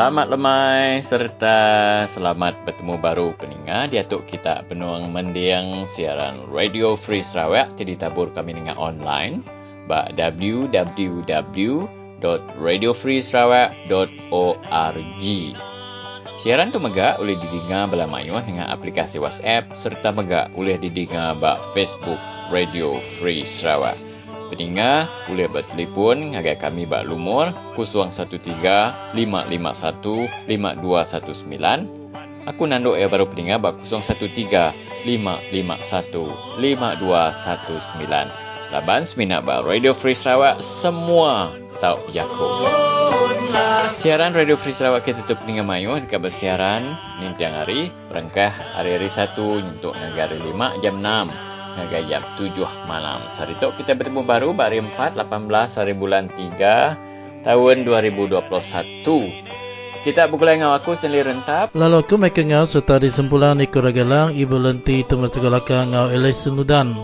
Selamat lemai serta selamat bertemu baru peningat di atuk kita penuang mendiang siaran Radio Free Sarawak jadi tabur kami dengan online ba www.radiofreesarawak.org. Siaran tu megak boleh didengar bala mayuh dengan aplikasi WhatsApp serta megak boleh didengar ba Facebook Radio Free Sarawak. Peningah boleh bertelefon agar kami bak lumur 013-551-5219. Aku nanduk ya baru peningah bak 013-551-5219. Laban seminat bak Radio Free Sarawak semua tau Yaku. Siaran Radio Free Sarawak kita tutup peningah mayu dekat bersiaran ni tiang hari. Berangkah hari-hari satu untuk negara lima jam enam hingga jam 7 malam. Hari itu kita bertemu baru hari 4 18 hari bulan 3 tahun 2021. Kita bergulai dengan aku sendiri rentap. Lalu aku mereka ngau serta di sempulan ikut ragalang ibu lenti temas tegalaka ngau elai senudan.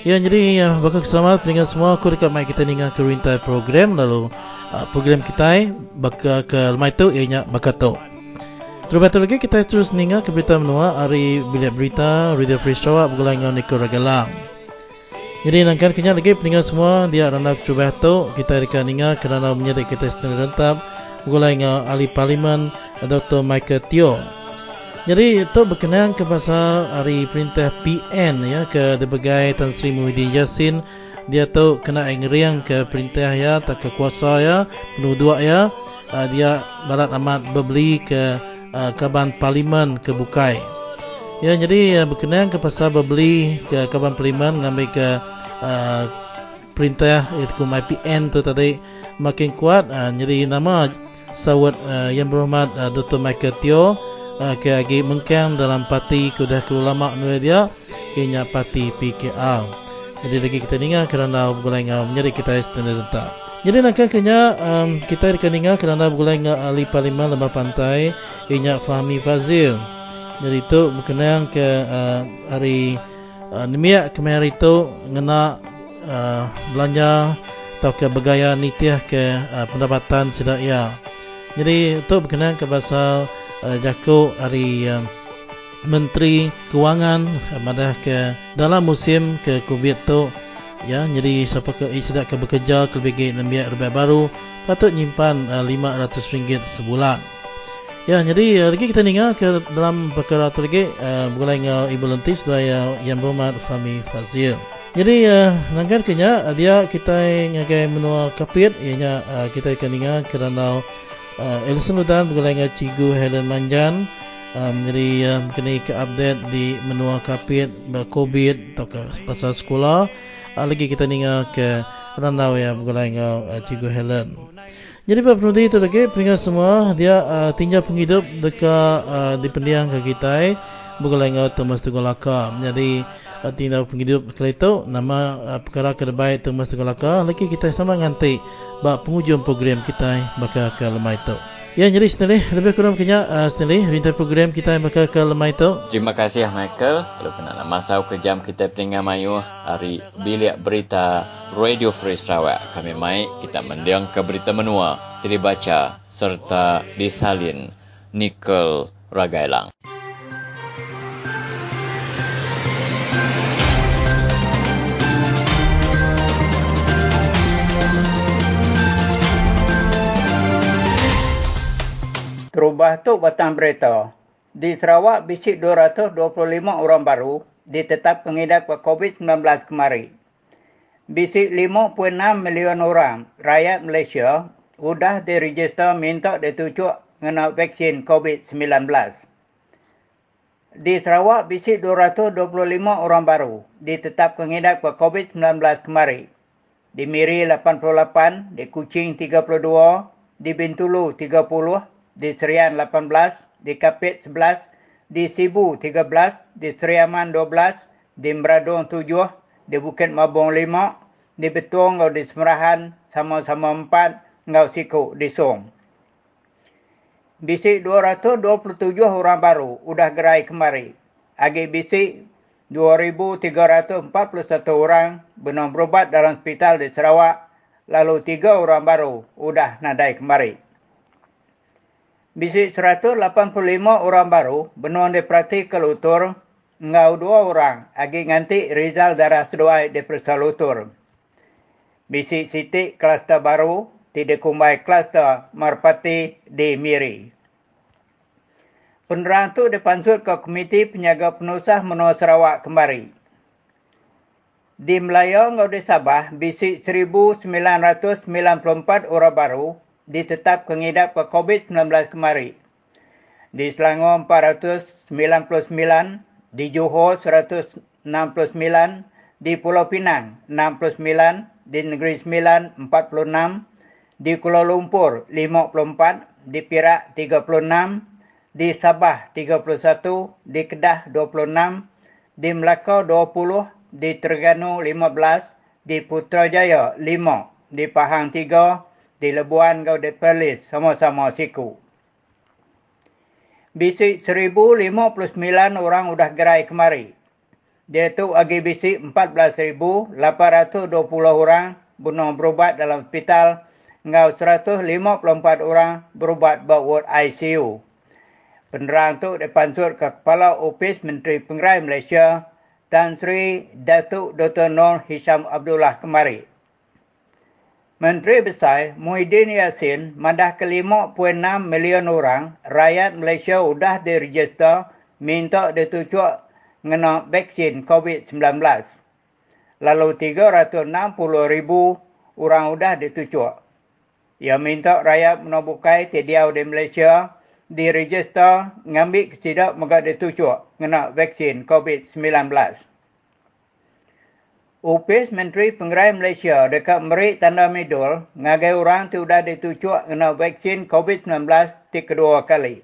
Ya jadi ya, bakal selamat dengan semua aku dekat mai kita dengan ke program lalu uh, program kita bakal ke lemai tu ianya bakal tu. Terus lagi kita terus ninga ke berita menua hari bilik berita Radio Free Sarawak bergulai dengan Niko Ragalang. Jadi nangkan kenyang lagi peninggal semua dia rana cuba tu kita dekat ninga kerana menyedek kita sendiri rentap bergulai dengan ahli parlimen Dr. Michael Teo. Jadi itu berkenaan ke pasal hari perintah PN ya ke berbagai Tan Sri Muhyiddin Yassin dia tu kena ngeriang ke perintah ya tak ke kuasa ya penuh dua ya uh, dia barat amat berbeli ke uh, Kaban Parlimen ke Bukai. Ya, jadi uh, berkenaan ke pasal berbeli ke Kaban Parlimen ngambil ke uh, perintah itu MIPN tu tadi makin kuat. Uh, jadi nama sawat uh, yang berhormat uh, Dr. Michael Teo uh, ke lagi mengkang dalam parti kudah kelulama nua dia ianya parti PKR. Jadi lagi kita dengar kerana bergulai dengan menjadi kita istana rentak. Jadi nak kena um, kita akan dengar kerana bergulai dengan ahli parlimen lembah pantai Inyak Fahmi Fazil. Jadi itu berkenaan ke uh, hari uh, nemiak kemarin itu ngena uh, belanja atau ke bergaya nitiah ke uh, pendapatan sedaya. Jadi itu berkenaan ke pasal uh, jaku hari uh, Menteri Kewangan uh, ke dalam musim ke COVID itu ya jadi siapa ke eh, sedap ke bekerja ke lebih lebih lebih baru patut nyimpan uh, RM500 sebulan. Ya jadi uh, lagi kita dengar ke dalam perkara tu lagi uh, dengan Ibu Lentis saya yang berhormat Fami Fazil. Jadi uh, nangkan kenya uh, dia kita ngagai menua kapit ianya uh, kita akan dengar kerana uh, Elson Ludan bergulai dengan Cikgu Helen Manjan. Um, jadi uh, kena ke update di menua kapit COVID atau pasal sekolah. uh, lagi kita dengar ke Ranau yang bergulai dengan uh, Cikgu Helen. Jadi Pak Penudi itu lagi peringkat semua dia uh, tinggal penghidup dekat uh, di pendiang ke kita bergulai dengan Thomas Tengah Laka. Jadi uh, tinggal penghidup kali itu nama uh, perkara kedebai Thomas Tengah Laka. Lagi kita sama nganti bak penghujung program kita bakal ke lemah itu. Ya, jadi Stanley, lebih kurang kena uh, Stanley, rintai program kita yang bakal ke lemah itu. Terima kasih Michael. Kalau kena masa ke jam kita peringkat mayu hari bilik berita Radio Free Sarawak. Kami mai kita mendiang ke berita menua, baca serta disalin Nickel Ragailang. Terubah tu batang berita. Di Sarawak, bisik 225 orang baru ditetap pengidap COVID-19 kemarin. Bisik 5.6 million orang rakyat Malaysia sudah diregister minta ditujuk kena vaksin COVID-19. Di Sarawak, bisik 225 orang baru ditetap pengidap COVID-19 kemarin. Di Miri 88, di Kuching 32, di Bintulu 30, di Serian 18, di Kapit 11, di Sibu 13, di Seriaman 12, di Meradong 7, di Bukit Mabung 5, di Betung atau di Semerahan sama-sama 4, ngau siku di Song. Bisik 227 orang baru udah gerai kemari. Agi bisik 2,341 orang benar berubat dalam hospital di Sarawak. Lalu tiga orang baru udah nadai kemari. Bisi 185 orang baru benuan diperhati ke lutur ngau dua orang agi nganti Rizal darah seduai di perisa lutur. Bisi siti kluster baru tidak kumbai kluster marpati di Miri. Penerang itu dipansut ke Komiti Penyaga Penusah Menua Sarawak kembali. Di Melayu ngau di Sabah, bisi 1994 orang baru ditetap kengidap ke COVID-19 kemari. Di Selangor 499, di Johor 169, di Pulau Pinang 69, di Negeri Sembilan 46, di Kuala Lumpur 54, di Perak 36, di Sabah 31, di Kedah 26, di Melaka 20, di Terengganu 15, di Putrajaya 5, di Pahang 3, di Lebuan Gaudet Perlis sama-sama siku. Bisik 1059 orang sudah gerai kemari. Dia tu agi bisik 14,820 orang bunuh berubat dalam hospital. Ngau 154 orang berubat buat ICU. Penerang tu dipansur ke Kepala Ofis Menteri Pengerai Malaysia Tan Sri Datuk Dr. Nur Hisham Abdullah kemari. Menteri Besar Muhyiddin Yassin mandah ke 5.6 million orang rakyat Malaysia sudah diregister minta ditujuk mengenai vaksin COVID-19. Lalu 360 ribu orang sudah ditujuk. Ia minta rakyat menabukai tidiau di Malaysia diregister mengambil kesidak mereka ditujuk mengenai vaksin COVID-19. Upis Menteri Pengerai Malaysia dekat Merik Tanda Midul ngagai orang tu sudah ditujuk kena vaksin COVID-19 di kedua kali.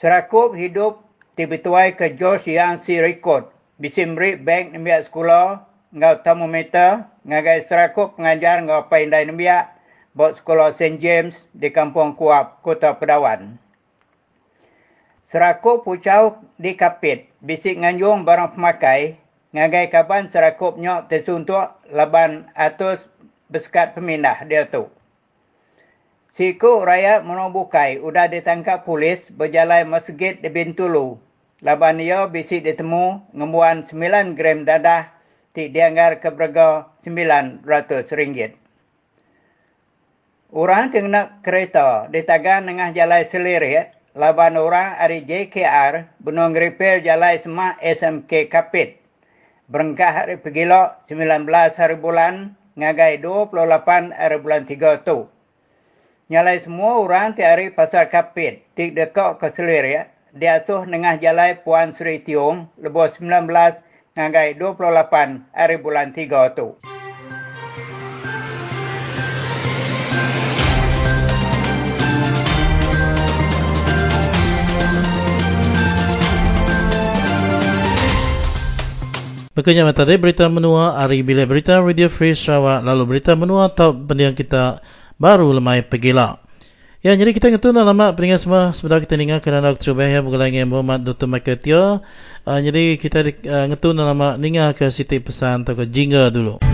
Serakup hidup tibituai ke Jos yang si rekod. Bisi Merik Bank nembiak sekolah ngau termometer ngagai serakup pengajar ngau paindai nembiak buat sekolah St. James di Kampung Kuap, Kota Pedawan. Serakup pucau di Kapit, bisik nganjung barang pemakai ngagai kapan serakupnya tersuntuk laban atus beskat pemindah dia tu. Siku rakyat menobukai sudah ditangkap polis berjalan masjid di Bintulu. Laban dia bisik ditemu ngembuan 9 gram dadah ti dianggar ke berga RM900. Orang tengah kereta di tagan tengah jalan selirik, laban orang dari JKR benung repair jalan semak SMK Kapit berengkah hari pegilo 19 hari bulan ngagai 28 hari bulan 3 tu. Nyalai semua orang ti hari pasar kapit tik dekat ke selir ya. Dia asuh nengah jalai Puan Sri Tiong lebih 19 ngagai 28 hari bulan 3 tu. Makanya tadi berita menua hari bila berita Radio Free Sarawak lalu berita menua atau pendiang kita baru lemai pegilah. Ya, jadi kita ngetu nak lama peningat semua sebentar kita dengar kerana Dr. Bahaya mengulangi Muhammad Dr. Michael Tio. Uh, jadi kita uh, ngetu nak lama dengar ke siti pesan atau ke jingga dulu.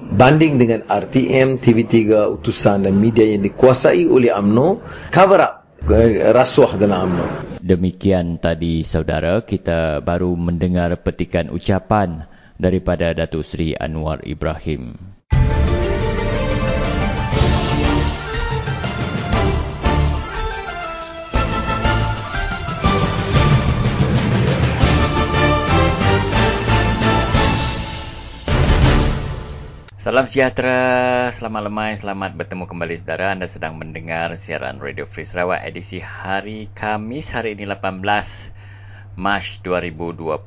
banding dengan RTM, TV3, utusan dan media yang dikuasai oleh AMNO cover up eh, rasuah dalam AMNO. Demikian tadi saudara kita baru mendengar petikan ucapan daripada Datuk Seri Anwar Ibrahim. Salam sejahtera, selamat lemai, selamat bertemu kembali saudara. Anda sedang mendengar siaran Radio Free Sarawak edisi hari Kamis hari ini 18 Mac 2021.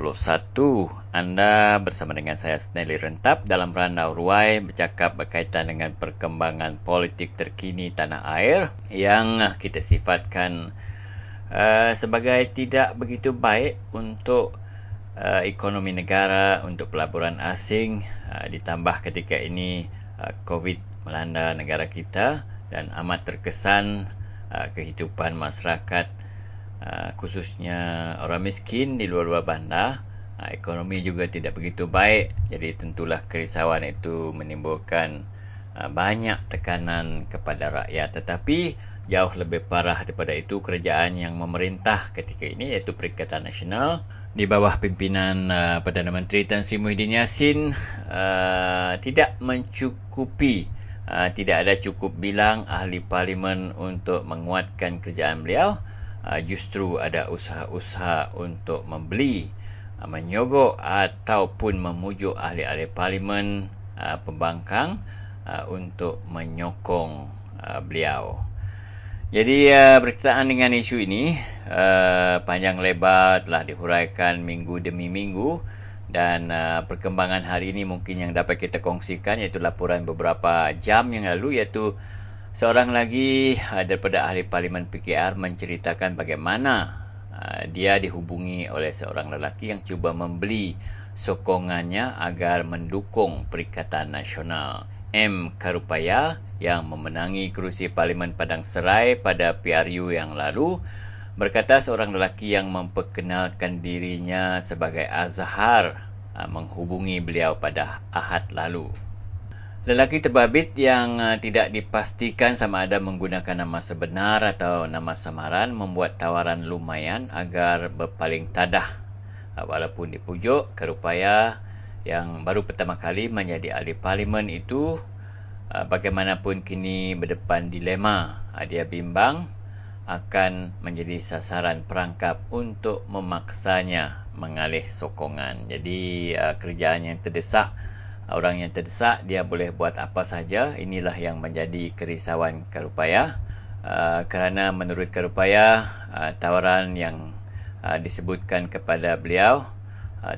Anda bersama dengan saya Snelly Rentap dalam Randau Ruai bercakap berkaitan dengan perkembangan politik terkini tanah air yang kita sifatkan uh, sebagai tidak begitu baik untuk uh, ekonomi negara, untuk pelaburan asing uh, ditambah ketika ini uh, COVID melanda negara kita dan amat terkesan uh, kehidupan masyarakat Ah, khususnya orang miskin di luar-luar bandar uh, ekonomi juga tidak begitu baik. Jadi tentulah kerisauan itu menimbulkan uh, banyak tekanan kepada rakyat. Tetapi jauh lebih parah daripada itu kerajaan yang memerintah ketika ini iaitu Perikatan Nasional di bawah pimpinan uh, Perdana Menteri Tan Sri Muhyiddin Yassin uh, tidak mencukupi uh, tidak ada cukup bilang ahli parlimen untuk menguatkan kerajaan beliau uh, justru ada usaha-usaha untuk membeli, uh, menyogok ataupun memujuk ahli-ahli parlimen uh, pembangkang uh, untuk menyokong uh, beliau. Jadi uh, berkaitan dengan isu ini uh, panjang lebar telah dihuraikan minggu demi minggu dan uh, perkembangan hari ini mungkin yang dapat kita kongsikan iaitu laporan beberapa jam yang lalu iaitu Seorang lagi uh, daripada ahli parlimen PKR menceritakan bagaimana uh, dia dihubungi oleh seorang lelaki yang cuba membeli sokongannya agar mendukung Perikatan Nasional M. Karupaya yang memenangi kerusi Parlimen Padang Serai pada PRU yang lalu berkata seorang lelaki yang memperkenalkan dirinya sebagai Azhar uh, menghubungi beliau pada Ahad lalu. Lelaki terbabit yang uh, tidak dipastikan sama ada menggunakan nama sebenar atau nama samaran membuat tawaran lumayan agar berpaling tadah. Uh, walaupun dipujuk, kerupaya yang baru pertama kali menjadi ahli parlimen itu uh, bagaimanapun kini berdepan dilema. Dia bimbang akan menjadi sasaran perangkap untuk memaksanya mengalih sokongan. Jadi uh, kerjaan yang terdesak orang yang terdesak dia boleh buat apa saja inilah yang menjadi kerisauan Karupaya uh, kerana menurut Karupaya uh, tawaran yang disebutkan kepada beliau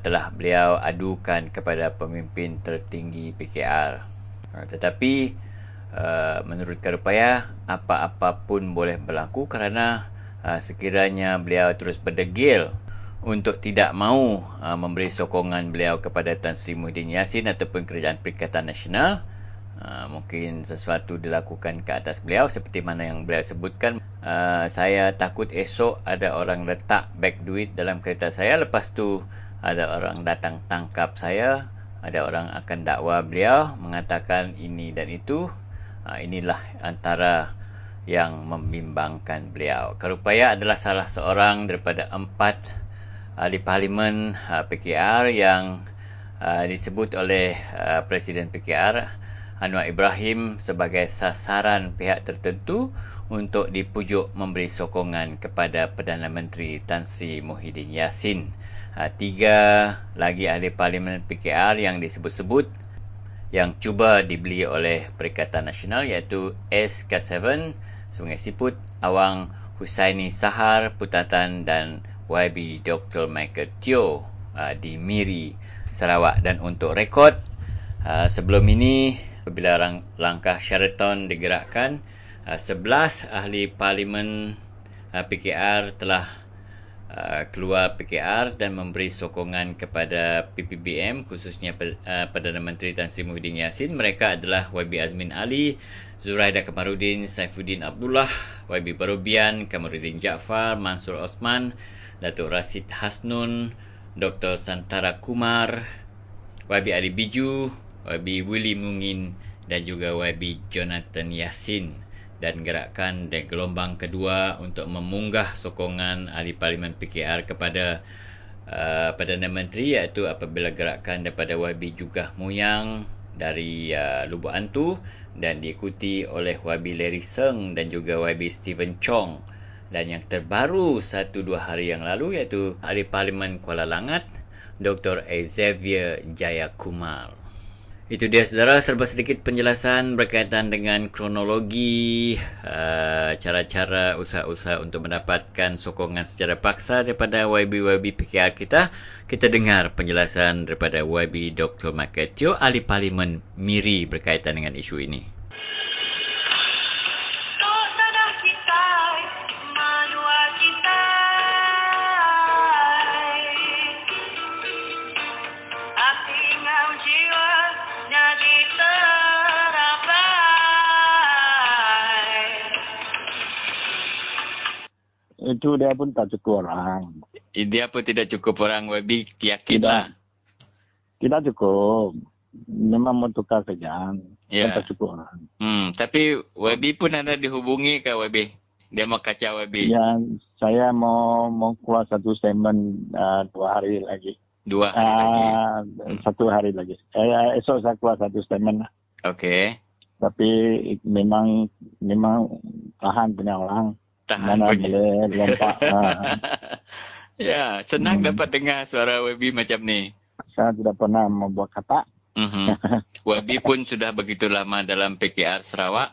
telah beliau adukan kepada pemimpin tertinggi PKR uh, tetapi uh, menurut Karupaya apa-apa pun boleh berlaku kerana sekiranya beliau terus berdegil untuk tidak mahu memberi sokongan beliau kepada Tan Sri Muhyiddin Yassin ataupun Kerajaan Perikatan Nasional mungkin sesuatu dilakukan ke atas beliau seperti mana yang beliau sebutkan. Uh, saya takut esok ada orang letak beg duit dalam kereta saya. Lepas tu ada orang datang tangkap saya ada orang akan dakwa beliau mengatakan ini dan itu uh, inilah antara yang membimbangkan beliau. Kerupaya adalah salah seorang daripada empat ahli parlimen uh, PKR yang uh, disebut oleh uh, Presiden PKR Anwar Ibrahim sebagai sasaran pihak tertentu untuk dipujuk memberi sokongan kepada Perdana Menteri Tan Sri Muhyiddin Yassin. Uh, tiga lagi ahli parlimen PKR yang disebut-sebut yang cuba dibeli oleh Perikatan Nasional iaitu SK7, Sungai Siput, Awang, Husaini Sahar, Putatan dan YB Dr. Michael Teo uh, di Miri, Sarawak. Dan untuk rekod, uh, sebelum ini, apabila langkah Sheraton digerakkan, uh, 11 ahli parlimen uh, PKR telah uh, keluar PKR dan memberi sokongan kepada PPBM, khususnya uh, Perdana Menteri Tan Sri Muhyiddin Yassin. Mereka adalah YB Azmin Ali, Zuraida Kamarudin, Saifuddin Abdullah, YB Barubian, Kamarudin Jaafar, Mansur Osman, Datuk Rasid Hasnun, Dr. Santara Kumar, YB Ali Biju, YB Willy Mungin dan juga YB Jonathan Yasin dan gerakan dan gelombang kedua untuk memunggah sokongan ahli parlimen PKR kepada uh, Perdana Menteri iaitu apabila gerakan daripada YB juga Muyang dari uh, Lubuk Antu dan diikuti oleh YB Larry Seng dan juga YB Stephen Chong dan yang terbaru satu dua hari yang lalu iaitu Ahli Parlimen Kuala Langat Dr. Xavier Jayakumar. Itu dia saudara serba sedikit penjelasan berkaitan dengan kronologi uh, cara-cara usaha-usaha untuk mendapatkan sokongan secara paksa daripada YB-YB PKR kita. Kita dengar penjelasan daripada YB Dr. Teo ahli parlimen Miri berkaitan dengan isu ini. Itu dia pun tak cukup orang. Dia pun tidak cukup orang WB yakinlah. Tidak. tidak cukup. Memang mau tukar saja. Ya. Tak cukup orang. Hmm, tapi WB pun ada dihubungi ke WB? Dia mau kacau WB? Ya, saya mau mau keluar satu statement uh, dua hari lagi. Dua hari uh, lagi? Hmm. Satu hari lagi. Eh, esok saya keluar satu statement. Okey. Tapi memang memang tahan punya orang tahan Mana pergi. boleh lompat. ha. ya, senang Hmm. dapat dengar suara Webi macam ni. Saya tidak pernah membuat kata. Mhm. Webi pun sudah begitu lama dalam PKR Sarawak.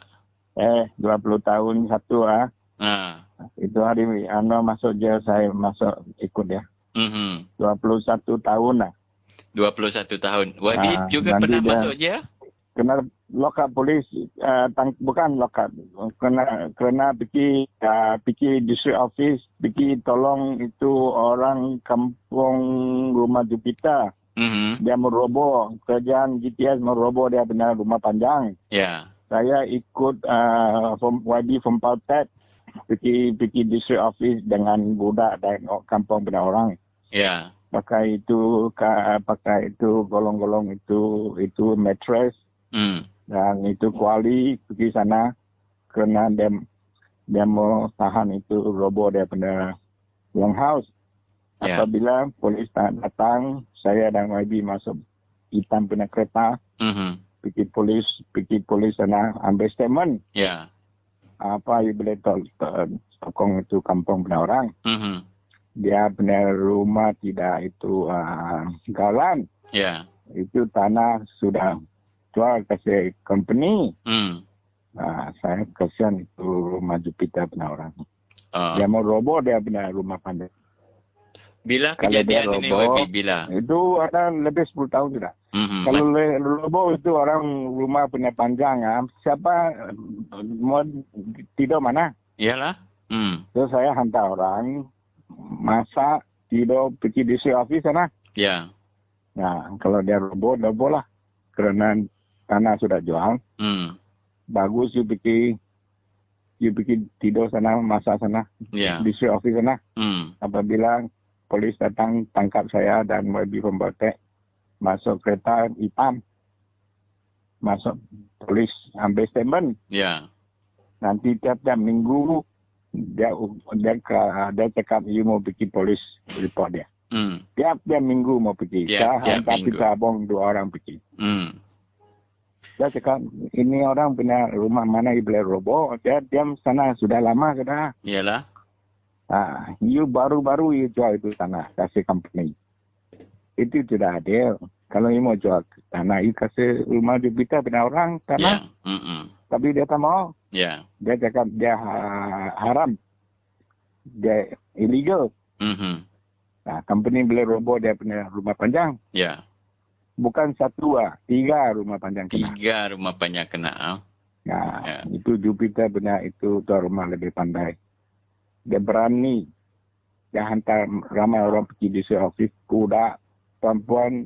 eh, 20 tahun satu ah. Ha. Itu hari ano masuk jail saya masuk ikut dia. Mhm. 21 tahun lah. 21 tahun. Webi Ah, juga nanti pernah dia- masuk je? Kena lokap polis uh, tang, bukan lokap kena kena pergi uh, pergi district office pergi tolong itu orang kampung rumah Jupiter Mhm. dia meroboh kerjaan GTS meroboh dia benar rumah panjang Ya. saya ikut uh, from YB from Paltet pergi pergi district office dengan budak dan kampung benar orang Ya. pakai itu ka, pakai itu golong-golong itu itu mattress Hmm. Dan itu kuali pergi sana kerana dia dia mau tahan itu robo dia pada longhouse. Ya. Apabila polis datang, saya dan YB masuk hitam punya kereta, Mhm. pergi polis, pergi polis sana ambil statement. Ya. Apa you boleh tol, tol, sokong itu kampung punya orang. Mhm. Dia punya rumah tidak itu uh, galan. Ya. Itu tanah sudah jual kasih company. Hmm. Nah, saya kasihan itu rumah Jupiter punya orang. Oh. Dia mau roboh dia punya rumah pandai. Bila Kalau dia kejadian ini roboh, Webi bila? Itu ada lebih 10 tahun sudah. Mhm. Kalau Mas- roboh itu orang rumah punya panjang, ah, siapa mau tidur mana? Iyalah. Hmm. So saya hantar orang masak tidur pergi di office sana. Ya. Nah, kalau dia roboh, roboh lah. Kerana tanah sudah jual. Hmm. Bagus you pergi you pergi tidur sana, masak sana. Ya. Di office sana. Hmm. apabila polis datang tangkap saya dan YB pembatek masuk kereta hitam masuk polis ambil statement Ya. nanti tiap-tiap minggu dia dia ke- dia cakap you mau pergi polis report dia Hmm. tiap-tiap minggu mau pergi Tiap- saya tiap hantar minggu. kita abang dua orang pergi Hmm. Dia cakap ini orang punya rumah mana you boleh roboh dia diam sana sudah lama sudah Iyalah. Ah, you baru-baru you jual itu tanah kasih company. Itu tidak adil. Kalau you mau jual tanah, you kasih rumah Jupiter pada orang tanah. Hmm. Tapi dia tak mau. Ya. Dia cakap dia ha- haram. Dia illegal. Mhm. Nah, company boleh roboh dia punya rumah panjang. Ya. Bukan satu ah, tiga rumah panjang kena. Tiga rumah panjang kena. ah. Nah, Ya. itu Jupiter punya itu tuan rumah lebih pandai. Dia berani. Dia hantar ramai orang pergi di office. Kuda, perempuan,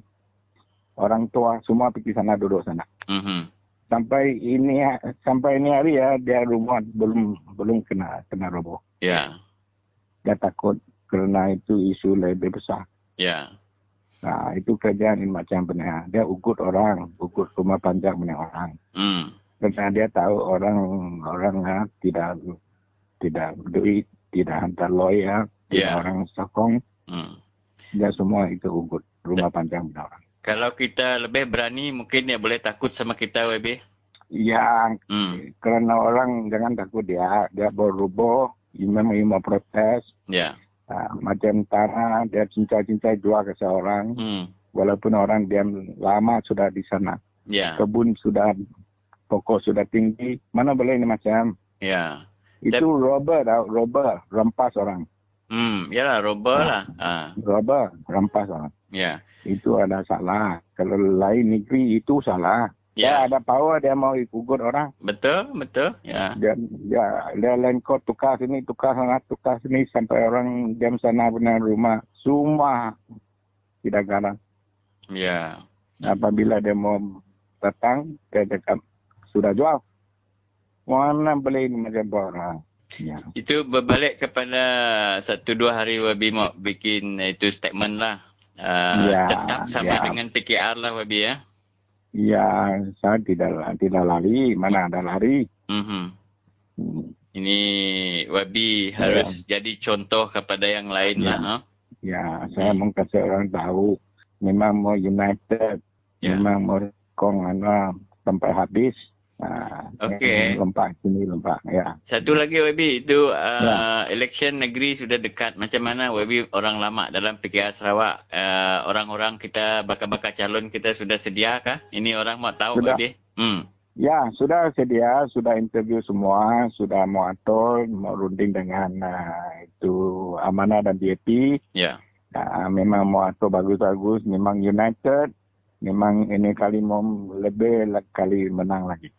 orang tua semua pergi sana duduk sana. Mhm. Sampai ini sampai ini hari ya dia rumah belum belum kena kena roboh. Ya. Dia takut kerana itu isu lebih besar. Ya. Nah, itu kerjaan ini macam benar. Dia ugut orang, ugut rumah panjang punya orang. Hmm. Kerana dia tahu orang orang ha, tidak tidak duit, tidak hantar lawyer, tidak Ya. orang sokong, Hmm. dia semua itu ugut rumah panjang punya orang. Kalau kita lebih berani, mungkin dia boleh takut sama kita, WB. Yang Hmm. kerana orang jangan takut dia, dia ia mau protes, Ya. Ha, macam tanah dia cincai-cincai jual ke seorang, Hmm. walaupun orang dia lama sudah di sana. Ya. kebun sudah pokok sudah tinggi, mana boleh ini macam Ya. itu robber tau, robber rampas orang, Hmm, yalah robber lah. Ah, robber rampas orang. ya. Itu ada salah. Kalau lain negeri itu salah. Ya. Dia ada power dia mau ikut orang. Betul, betul. Ya. Dia dia dia lain kau tukar sini, tukar sana, tukar sini sampai orang jam sana benar rumah. Semua tidak garang. Ya. Apabila dia mau datang, dia cakap sudah jual. Mana beli ini macam orang. Ya. Itu berbalik kepada satu dua hari Wabi mau bikin itu statement lah. Uh, Ya, tetap sama ya. dengan PKR lah Wabi ya. Ya, saya tidak tidak lari. Mana ada lari? Mhm. Hmm. Ini Wabi harus jadi contoh kepada yang lain Ya. lah. Ha? Ya, saya mau kasih orang tahu. Memang mau united. Ya. Memang mau kong sampai habis. Ah, Okey. Lompat sini, lompat. Ya. Satu lagi Wabi itu uh, Ya. election negeri sudah dekat. Macam mana Wabi orang lama dalam PKR Sarawak uh, orang-orang kita bakal-bakal calon kita sudah sedia kah? Ini orang mau tahu Sudah. Wabi. Hmm. Ya, sudah sedia, sudah interview semua, sudah mau atur, mau runding dengan ah, itu Amanah dan DAP. Ya. Ah, memang mau atur bagus-bagus, memang united, memang ini kali mau lebih kali menang lagi.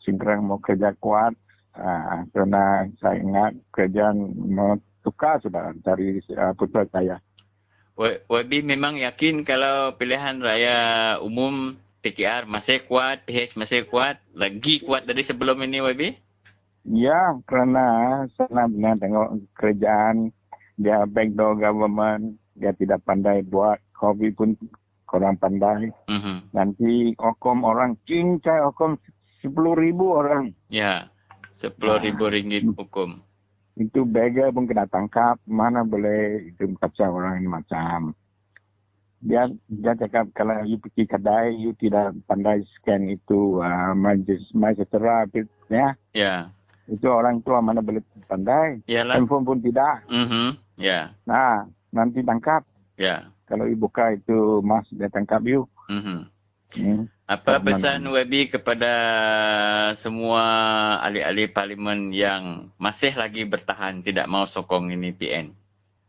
Singkrang mau kerja kuat, ah, kerana saya ingat kerjaan mau tukar sudah dari ah, putra saya. Wa- Wabi memang yakin kalau pilihan raya umum PKR masih kuat, PH masih kuat, lagi kuat dari sebelum ini Wabi? Ya, kerana sana benar tengok kerjaan, dia backdoor government, dia tidak pandai buat, COVID pun kurang pandai. Mhm. Nanti okom orang, cincai okom 10 ribu orang. Ya. Sepuluh ribu ringgit hukum. Itu beggar pun kena tangkap, mana boleh itu kacau orang ini macam. Dia dia cakap kalau you pergi kedai, you tidak pandai scan itu, uh, majlis, majlis ya. Ya. Itu orang tua mana boleh pandai. Yalah. Handphone pun tidak. Mhm. Ya. Nah, nanti tangkap. Ya. Kalau you buka itu mas, dia tangkap you. Mhm. Hmm. Apa Tak pesan Wabi kepada semua ahli-ahli parlimen yang masih lagi bertahan tidak mau sokong ini PN?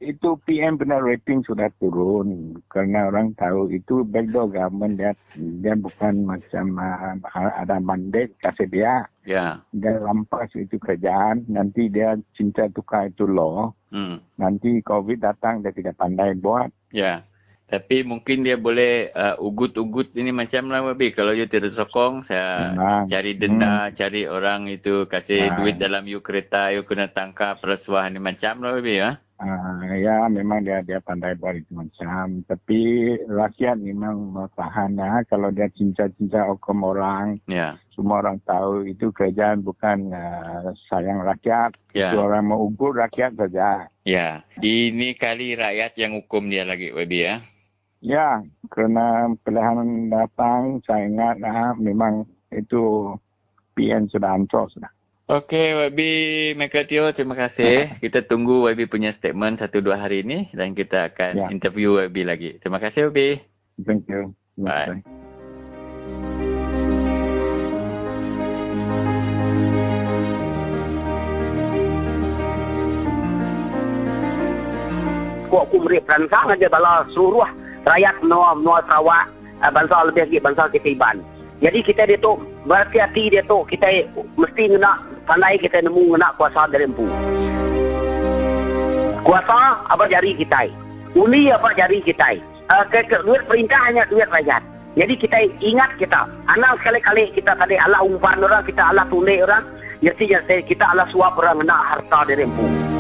Itu PM benar rating sudah turun. Kerana orang tahu itu backdoor government dia, dia bukan macam uh, ada mandate kasih dia. Ya. Dia lampas itu kerjaan. Nanti dia cinta tukar itu law. Hmm. Nanti COVID datang dia tidak pandai buat. Ya. Tapi mungkin dia boleh uh, ugut-ugut ini macam lah Wabi. Kalau you tidak sokong, saya Memang. cari denda, cari orang itu kasih Ah. duit dalam you kereta, you kena tangkap rasuah ni macam lah Wabi ya. Uh, ya memang dia dia pandai buat itu macam. Tapi rakyat memang mau tahan ya. Kalau dia cinta-cinta hukum orang. Ya. Semua orang tahu itu kerjaan bukan uh, sayang rakyat. Ya. Itu orang mau ugut rakyat saja. Ya. Ini kali rakyat yang hukum dia lagi Wabi ya. Ya, kerana pilihan datang, saya ingat ah, memang itu PN sudah hancur sudah. Okey, Wabi Mekatio, terima kasih. Kita tunggu Wabi punya statement satu dua hari ini dan kita akan Ya. interview Wabi lagi. Terima kasih Wabi. Thank you. Bye. Kok aku beri peransang aja bala seluruh rakyat menua menua Sarawak uh, bangsa lebih lagi bangsa kita Iban. Jadi kita dia tu berhati-hati dia tu kita mesti nak pandai kita nemu nak kuasa dari empu. Kuasa apa jari kita. Uni apa jari kita. Uh, ke, ke, duit perintah hanya duit rakyat. Jadi kita ingat kita. Anak sekali-kali kita tadi Allah umpan orang, kita Allah tunai orang. Jadi kita Allah suap orang nak harta dari empu.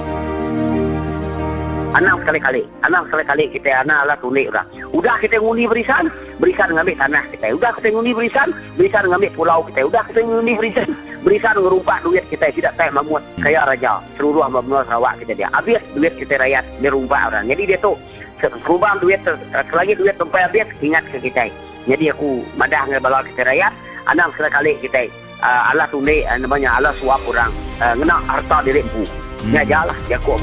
Anak sekali-kali. Anak sekali-kali kita anak Allah tulik orang. Udah kita ngundi berisan, berisan ngambil tanah kita. Udah kita ngundi berisan, berisan ngambil pulau kita. Udah kita ngundi berisan, berisan ngerumpak duit kita. Tidak tak mamut kaya raja. Seluruh benua Sarawak kita dia. Habis duit kita rakyat, dia rumpak orang. Jadi dia tu, serubang duit, selagi duit sampai habis, ingat ke kita. Jadi aku madah dengan bala kita rakyat, anak sekali-kali kita. Uh, Allah tulik, uh, namanya Allah suap orang. Uh, ngena harta diri empu. Hmm. Ya jalah, ya aku.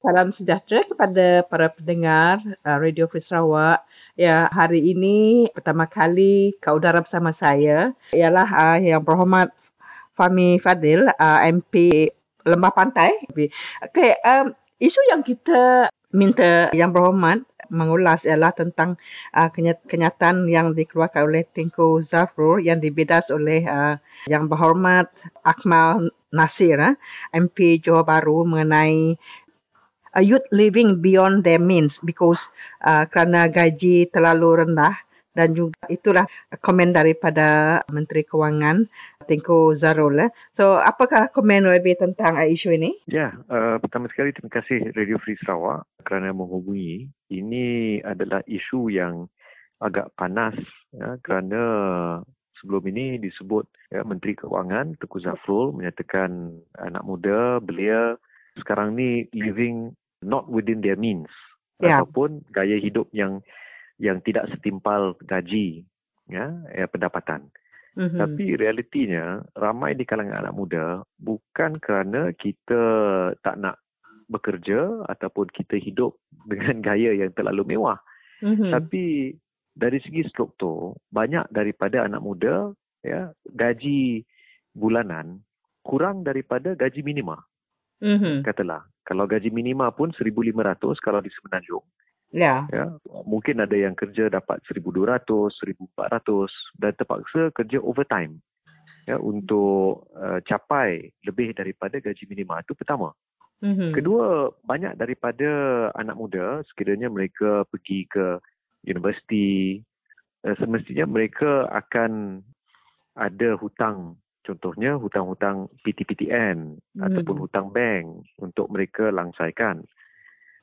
Salam sejahtera kepada para pendengar uh, Radio Free Sarawak. Ya, hari ini pertama kali kau udara bersama saya ialah uh, yang berhormat Fahmi Fadil, uh, MP Lembah Pantai. Okey, um, isu yang kita minta yang berhormat mengulas ialah tentang uh, kenyataan yang dikeluarkan oleh Tengku Zafrul yang dibidas oleh uh, yang berhormat Akmal Nasir, uh, MP Johor Bahru mengenai uh, youth living beyond their means because uh, kerana gaji terlalu rendah dan juga itulah komen daripada Menteri Kewangan Tengku Zarul. Eh. So apakah komen lebih tentang uh, isu ini? Ya, uh, pertama sekali terima kasih Radio Free Sarawak kerana menghubungi. Ini adalah isu yang agak panas ya, kerana sebelum ini disebut ya, Menteri Kewangan Tengku Zafrul menyatakan anak muda belia sekarang ni living not within their means yeah. ataupun gaya hidup yang yang tidak setimpal gaji ya, ya pendapatan. Mm-hmm. Tapi realitinya ramai di kalangan anak muda bukan kerana kita tak nak bekerja ataupun kita hidup dengan gaya yang terlalu mewah. Mm-hmm. Tapi dari segi struktur banyak daripada anak muda ya gaji bulanan kurang daripada gaji minima. Mm-hmm. Katalah kalau gaji minima pun 1500 kalau di Semenanjung. Ya. ya. Mungkin ada yang kerja dapat 1200, 1400 dan terpaksa kerja overtime. Ya untuk uh, capai lebih daripada gaji minima itu pertama. Mm-hmm. Kedua, banyak daripada anak muda sekiranya mereka pergi ke universiti uh, semestinya mereka akan ada hutang Contohnya hutang-hutang PTPTN hmm. ataupun hutang bank untuk mereka langsaikan.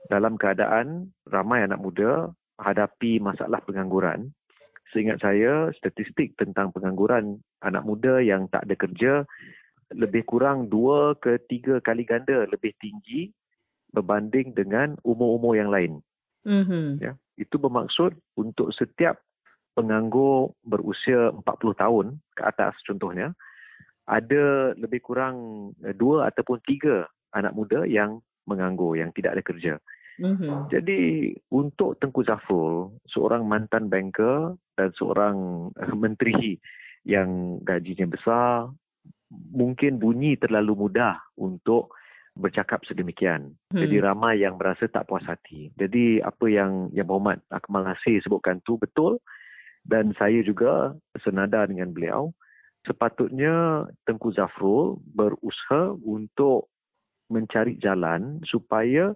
Dalam keadaan ramai anak muda hadapi masalah pengangguran, seingat saya statistik tentang pengangguran anak muda yang tak ada kerja lebih kurang dua ke tiga kali ganda lebih tinggi berbanding dengan umur-umur yang lain. Mm-hmm. Ya, itu bermaksud untuk setiap penganggur berusia 40 tahun ke atas contohnya, ada lebih kurang eh, dua ataupun tiga anak muda yang menganggur, yang tidak ada kerja. Mm-hmm. Jadi untuk Tengku Zafrul, seorang mantan banker dan seorang uh, menteri yang gajinya besar, mungkin bunyi terlalu mudah untuk bercakap sedemikian. Hmm. Jadi ramai yang merasa tak puas hati. Jadi apa yang yang Muhammad Akmal Nasir sebutkan tu betul dan saya juga senada dengan beliau sepatutnya Tengku Zafrul berusaha untuk mencari jalan supaya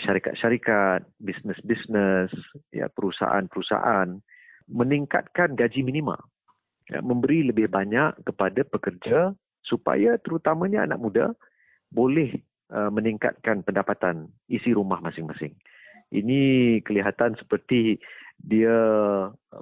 syarikat-syarikat, bisnes-bisnes, ya, perusahaan-perusahaan meningkatkan gaji minima. Ya, memberi lebih banyak kepada pekerja supaya terutamanya anak muda boleh uh, meningkatkan pendapatan isi rumah masing-masing. Ini kelihatan seperti dia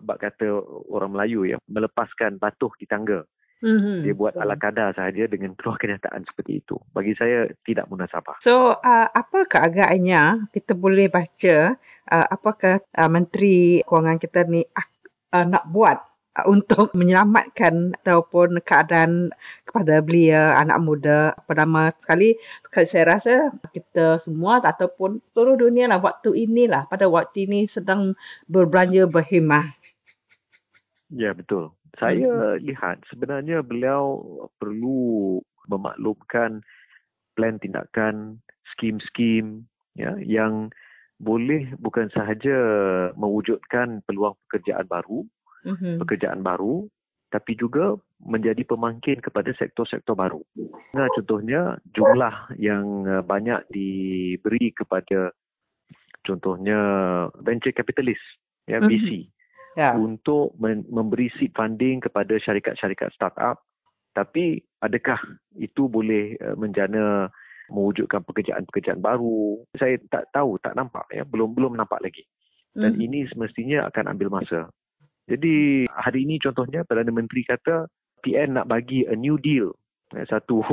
bak kata orang Melayu ya melepaskan batuh di tangga. Mm-hmm. Dia buat ala kadar sahaja dengan keluar kenyataan seperti itu. Bagi saya tidak munasabah. So, uh, apakah agaknya kita boleh baca uh, apakah uh, Menteri Kewangan kita ni uh, nak buat untuk menyelamatkan ataupun keadaan kepada belia anak muda pertama sekali saya rasa kita semua ataupun seluruh dunia lah waktu inilah pada waktu ini sedang berbelanja berhemah. Ya betul. Saya hmm. lihat sebenarnya beliau perlu memaklumkan plan tindakan skim-skim ya yang boleh bukan sahaja mewujudkan peluang pekerjaan baru mm-hmm. pekerjaan baru tapi juga menjadi pemangkin kepada sektor-sektor baru. Nah, contohnya jumlah yang uh, banyak diberi kepada contohnya venture capitalist ya mm-hmm. VC yeah. untuk memberi seed funding kepada syarikat-syarikat startup tapi adakah itu boleh uh, menjana mewujudkan pekerjaan-pekerjaan baru saya tak tahu tak nampak ya belum belum nampak lagi dan mm. ini semestinya akan ambil masa jadi hari ini contohnya Perdana Menteri kata PN nak bagi a new deal. Eh, satu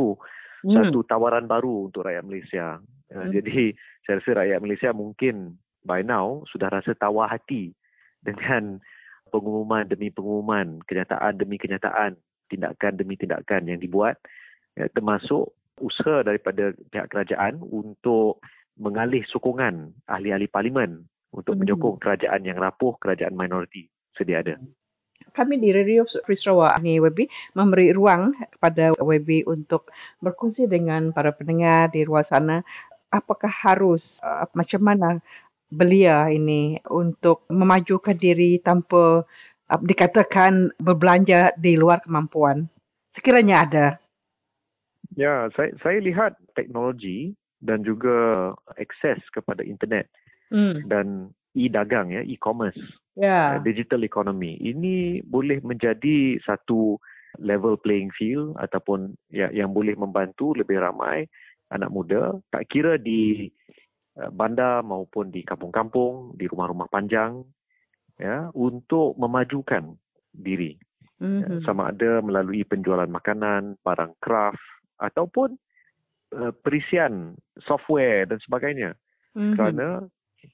hmm. satu tawaran baru untuk rakyat Malaysia. Eh, hmm. Jadi saya rasa rakyat Malaysia mungkin by now sudah rasa tawar hati dengan pengumuman demi pengumuman, kenyataan demi kenyataan, tindakan demi tindakan yang dibuat. Ya, termasuk usaha daripada pihak kerajaan untuk mengalih sokongan ahli-ahli parlimen untuk Hmm. menyokong kerajaan yang rapuh, kerajaan minoriti sedia ada. Kami di Radio Free Sarawak ni WB memberi ruang kepada WB untuk berkongsi dengan para pendengar di luar sana apakah harus uh, macam mana belia ini untuk memajukan diri tanpa uh, dikatakan berbelanja di luar kemampuan. Sekiranya ada. Ya, saya saya lihat teknologi dan juga akses kepada internet Hmm. dan e-dagang ya, e-commerce, Ya. uh, digital economy. Ini boleh menjadi satu level playing field ataupun ya, yang boleh membantu lebih ramai anak muda, tak kira di uh, bandar maupun di kampung-kampung, di rumah-rumah panjang ya, untuk memajukan diri. Mhm. sama ada melalui penjualan makanan, barang craft ataupun uh, perisian software dan sebagainya. Mhm. Kerana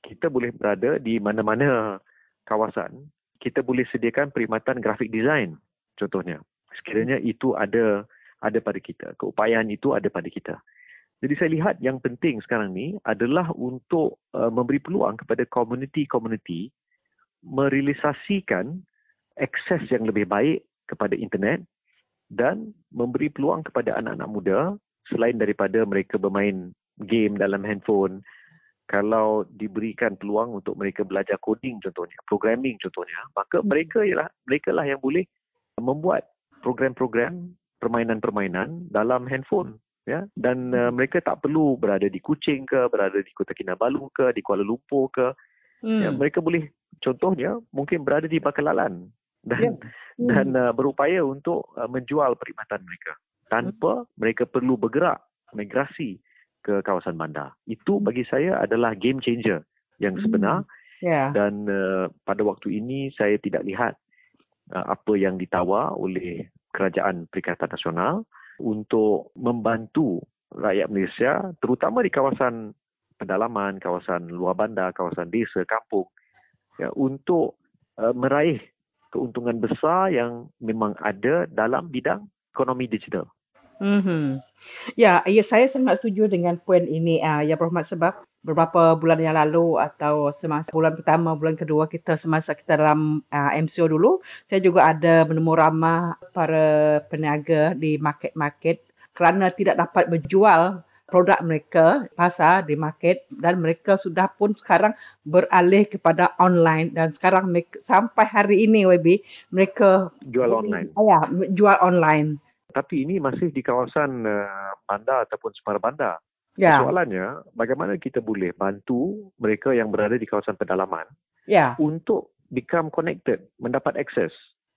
kita boleh berada di mana-mana kawasan, kita boleh sediakan perkhidmatan grafik design contohnya. Sekiranya itu ada ada pada kita, keupayaan itu ada pada kita. Jadi saya lihat yang penting sekarang ni adalah untuk uh, memberi peluang kepada komuniti-komuniti merealisasikan akses yang lebih baik kepada internet dan memberi peluang kepada anak-anak muda selain daripada mereka bermain game dalam handphone kalau diberikan peluang untuk mereka belajar coding contohnya programming contohnya maka mereka ialah mereka lah yang boleh membuat program-program permainan-permainan dalam handphone ya dan uh, mereka tak perlu berada di Kuching ke berada di Kota Kinabalu ke di Kuala Lumpur ke Hmm. ya, mereka boleh contohnya mungkin berada di Bakalan dan Ya. Hmm. dan uh, berupaya untuk uh, menjual perkhidmatan mereka tanpa mereka perlu bergerak migrasi ke kawasan bandar. Itu bagi saya adalah game changer yang sebenar Ya. dan uh, pada waktu ini saya tidak lihat uh, apa yang ditawar oleh kerajaan Perikatan Nasional untuk membantu rakyat Malaysia terutama di kawasan pedalaman, kawasan luar bandar, kawasan desa, kampung ya untuk uh, meraih keuntungan besar yang memang ada dalam bidang ekonomi digital. Mhm. Ya, ya saya sangat setuju dengan poin ini uh, ya berhormat sebab beberapa bulan yang lalu atau semasa bulan pertama, bulan kedua kita semasa kita dalam uh, MCO dulu, saya juga ada menemu ramah para peniaga di market-market kerana tidak dapat berjual produk mereka pasar di market dan mereka sudah pun sekarang beralih kepada online dan sekarang mereka, sampai hari ini WB mereka Jual online. ya jual online Tapi ini masih di kawasan uh, bandar ataupun semara bandar. ya Soalannya, bagaimana kita boleh bantu mereka yang berada di kawasan pedalaman ya untuk become connected, mendapat akses.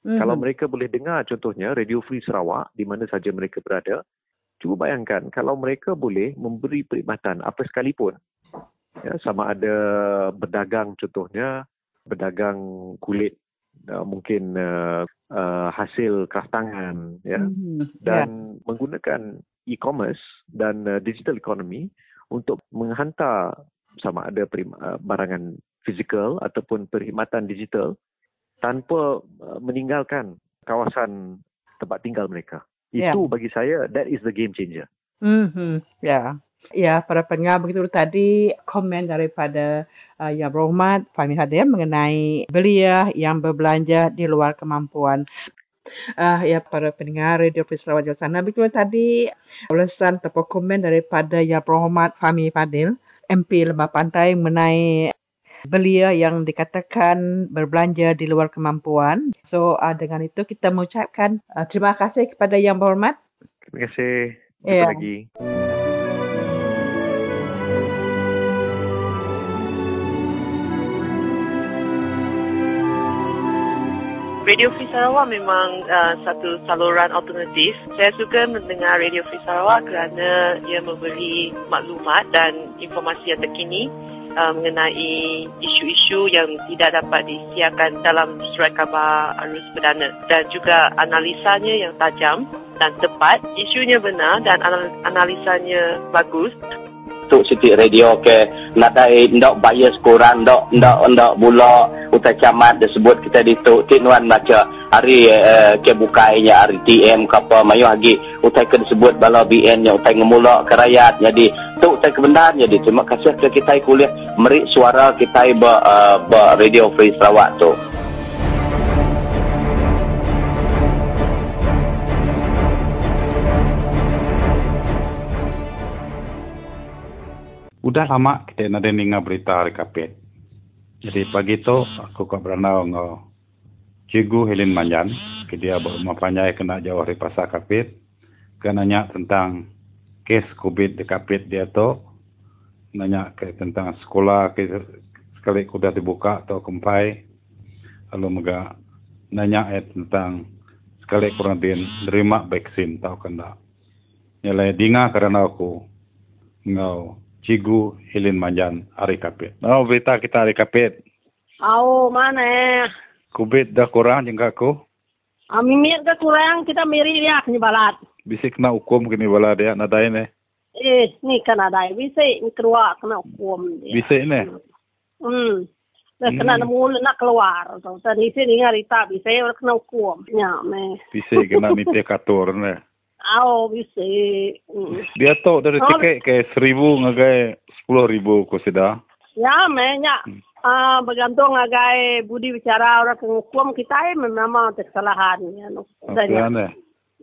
Mhm. Kalau mereka boleh dengar contohnya Radio Free Sarawak di mana saja mereka berada, cuba bayangkan kalau mereka boleh memberi perkhidmatan apa sekalipun. Ya, sama ada berdagang contohnya, berdagang kulit mungkin uh, uh, hasil kraftangan ya Mhm. dan menggunakan e-commerce dan uh, digital economy untuk menghantar sama ada perim- uh, barangan fizikal ataupun perkhidmatan digital tanpa uh, meninggalkan kawasan tempat tinggal mereka. Ya. Itu bagi saya that is the game changer. Mhm, ya. Ya, para pendengar begitu tadi komen daripada uh, Yang Berhormat Fahmi Hadir mengenai belia yang berbelanja di luar kemampuan. Uh, ya, para pendengar Radio Free Sarawak di sana. Begitu tadi ulasan atau komen daripada Yang Berhormat Fahmi Fadil, MP Lembah Pantai mengenai belia yang dikatakan berbelanja di luar kemampuan. So, uh, dengan itu kita mengucapkan uh, terima kasih kepada Yang Berhormat Terima kasih. Jumpa Ya. lagi. Radio Free Sarawak memang uh, satu saluran alternatif. Saya suka mendengar Radio Free Sarawak kerana ia memberi maklumat dan informasi yang terkini uh, mengenai isu-isu yang tidak dapat disiarkan dalam surat khabar arus perdana dan juga analisanya yang tajam dan tepat. Isunya benar dan anal- analisanya bagus. Tuk Siti Radio ke nadai ndak bias kurang ndak ndak ndak bula utai camat disebut kita di tuk tinuan baca hari uh, ke bukainya hari TM ke apa mayu lagi utai ke disebut bala BN nya utai ngemula ke rakyat. Jadi tuk kita kebenaran jadi terima kasih ke kita kuliah merik suara kita ber, uh, ber Radio Free Sarawak tu. Udah lama kita nak dengar berita hari kapit. Jadi pagi tu aku kat beranau ngau Cikgu Helen Manjan. Dia berumah panjai kena jauh dari pasar kapit. Kena nanya tentang kes COVID di kapit dia tu. Nanya ke tentang sekolah ke sekali kuda dibuka atau kempai. Lalu mega nanya eh tentang sekali kurang din nerima vaksin tahu kena. Nyalai dinga kerana aku ngau Cigu Hilin Manjan Ari Kapit. Oh, berita kita Ari Kapit. Oh, mana? Kubit dah kurang jengka aku. Ah, mimir dah kurang, kita miri dia kini balat. Bisik kena hukum kini balat dia, nadai ni. Eh, ni kan ada. Bisik ni keluar kena hukum dia. Bisik ni? Hmm. Dah kena Hmm. nemu nak keluar. Tadi sini rita, bisik orang kena hukum. Ya, me. Bisik kena niti katur ni. Oh, bisik. Hmm. Dia tu dari Oh. tiket ke seribu ngagai sepuluh ribu aku sudah. Ya, me, ya. Ah, bergantung agai budi bicara orang penghukum kita eh, memang kesalahan ya. No. Ni?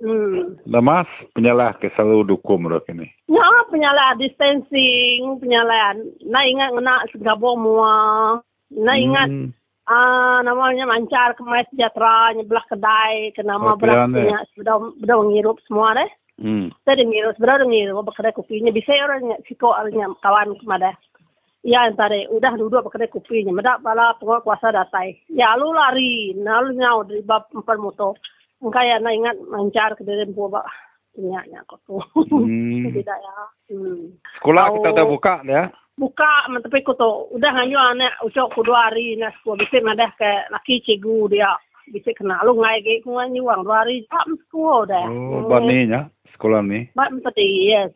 Hmm. Lemas penyalah ke selalu dukum dah kini. Ya, penyalahan distancing, penyalahan. Nak ingat nak segabung mua. Nak ingat Hmm. Ah namanya mancar kemai sejahtera, nyebelah kedai, ke nama Oh, belah punya sudah sudah ngirup semua deh. Hmm. Tadi ngirup, sudah ngirup kedai kopinya. Bisa orang siko orang kawan kemada. Ya, tadi udah duduk kedai kopinya. Medak pengawal kuasa datai. Ya, lu lari, lalu nyau dari bab empat motor. Kaya nak ingat mancar ke dalam buah punya kau tu. Hmm. Tidak ya. Hmm. Sekolah kita Oh. dah buka ya. Buka tapi ko to udah hanyo anak ucok ku dua hari na sekolah bisa madah ke laki cikgu dia bisa kena lu ngai ke ku ngai wang dua hari tak sekolah dah. Oh, bani ya sekolah ni. Ba mesti yes.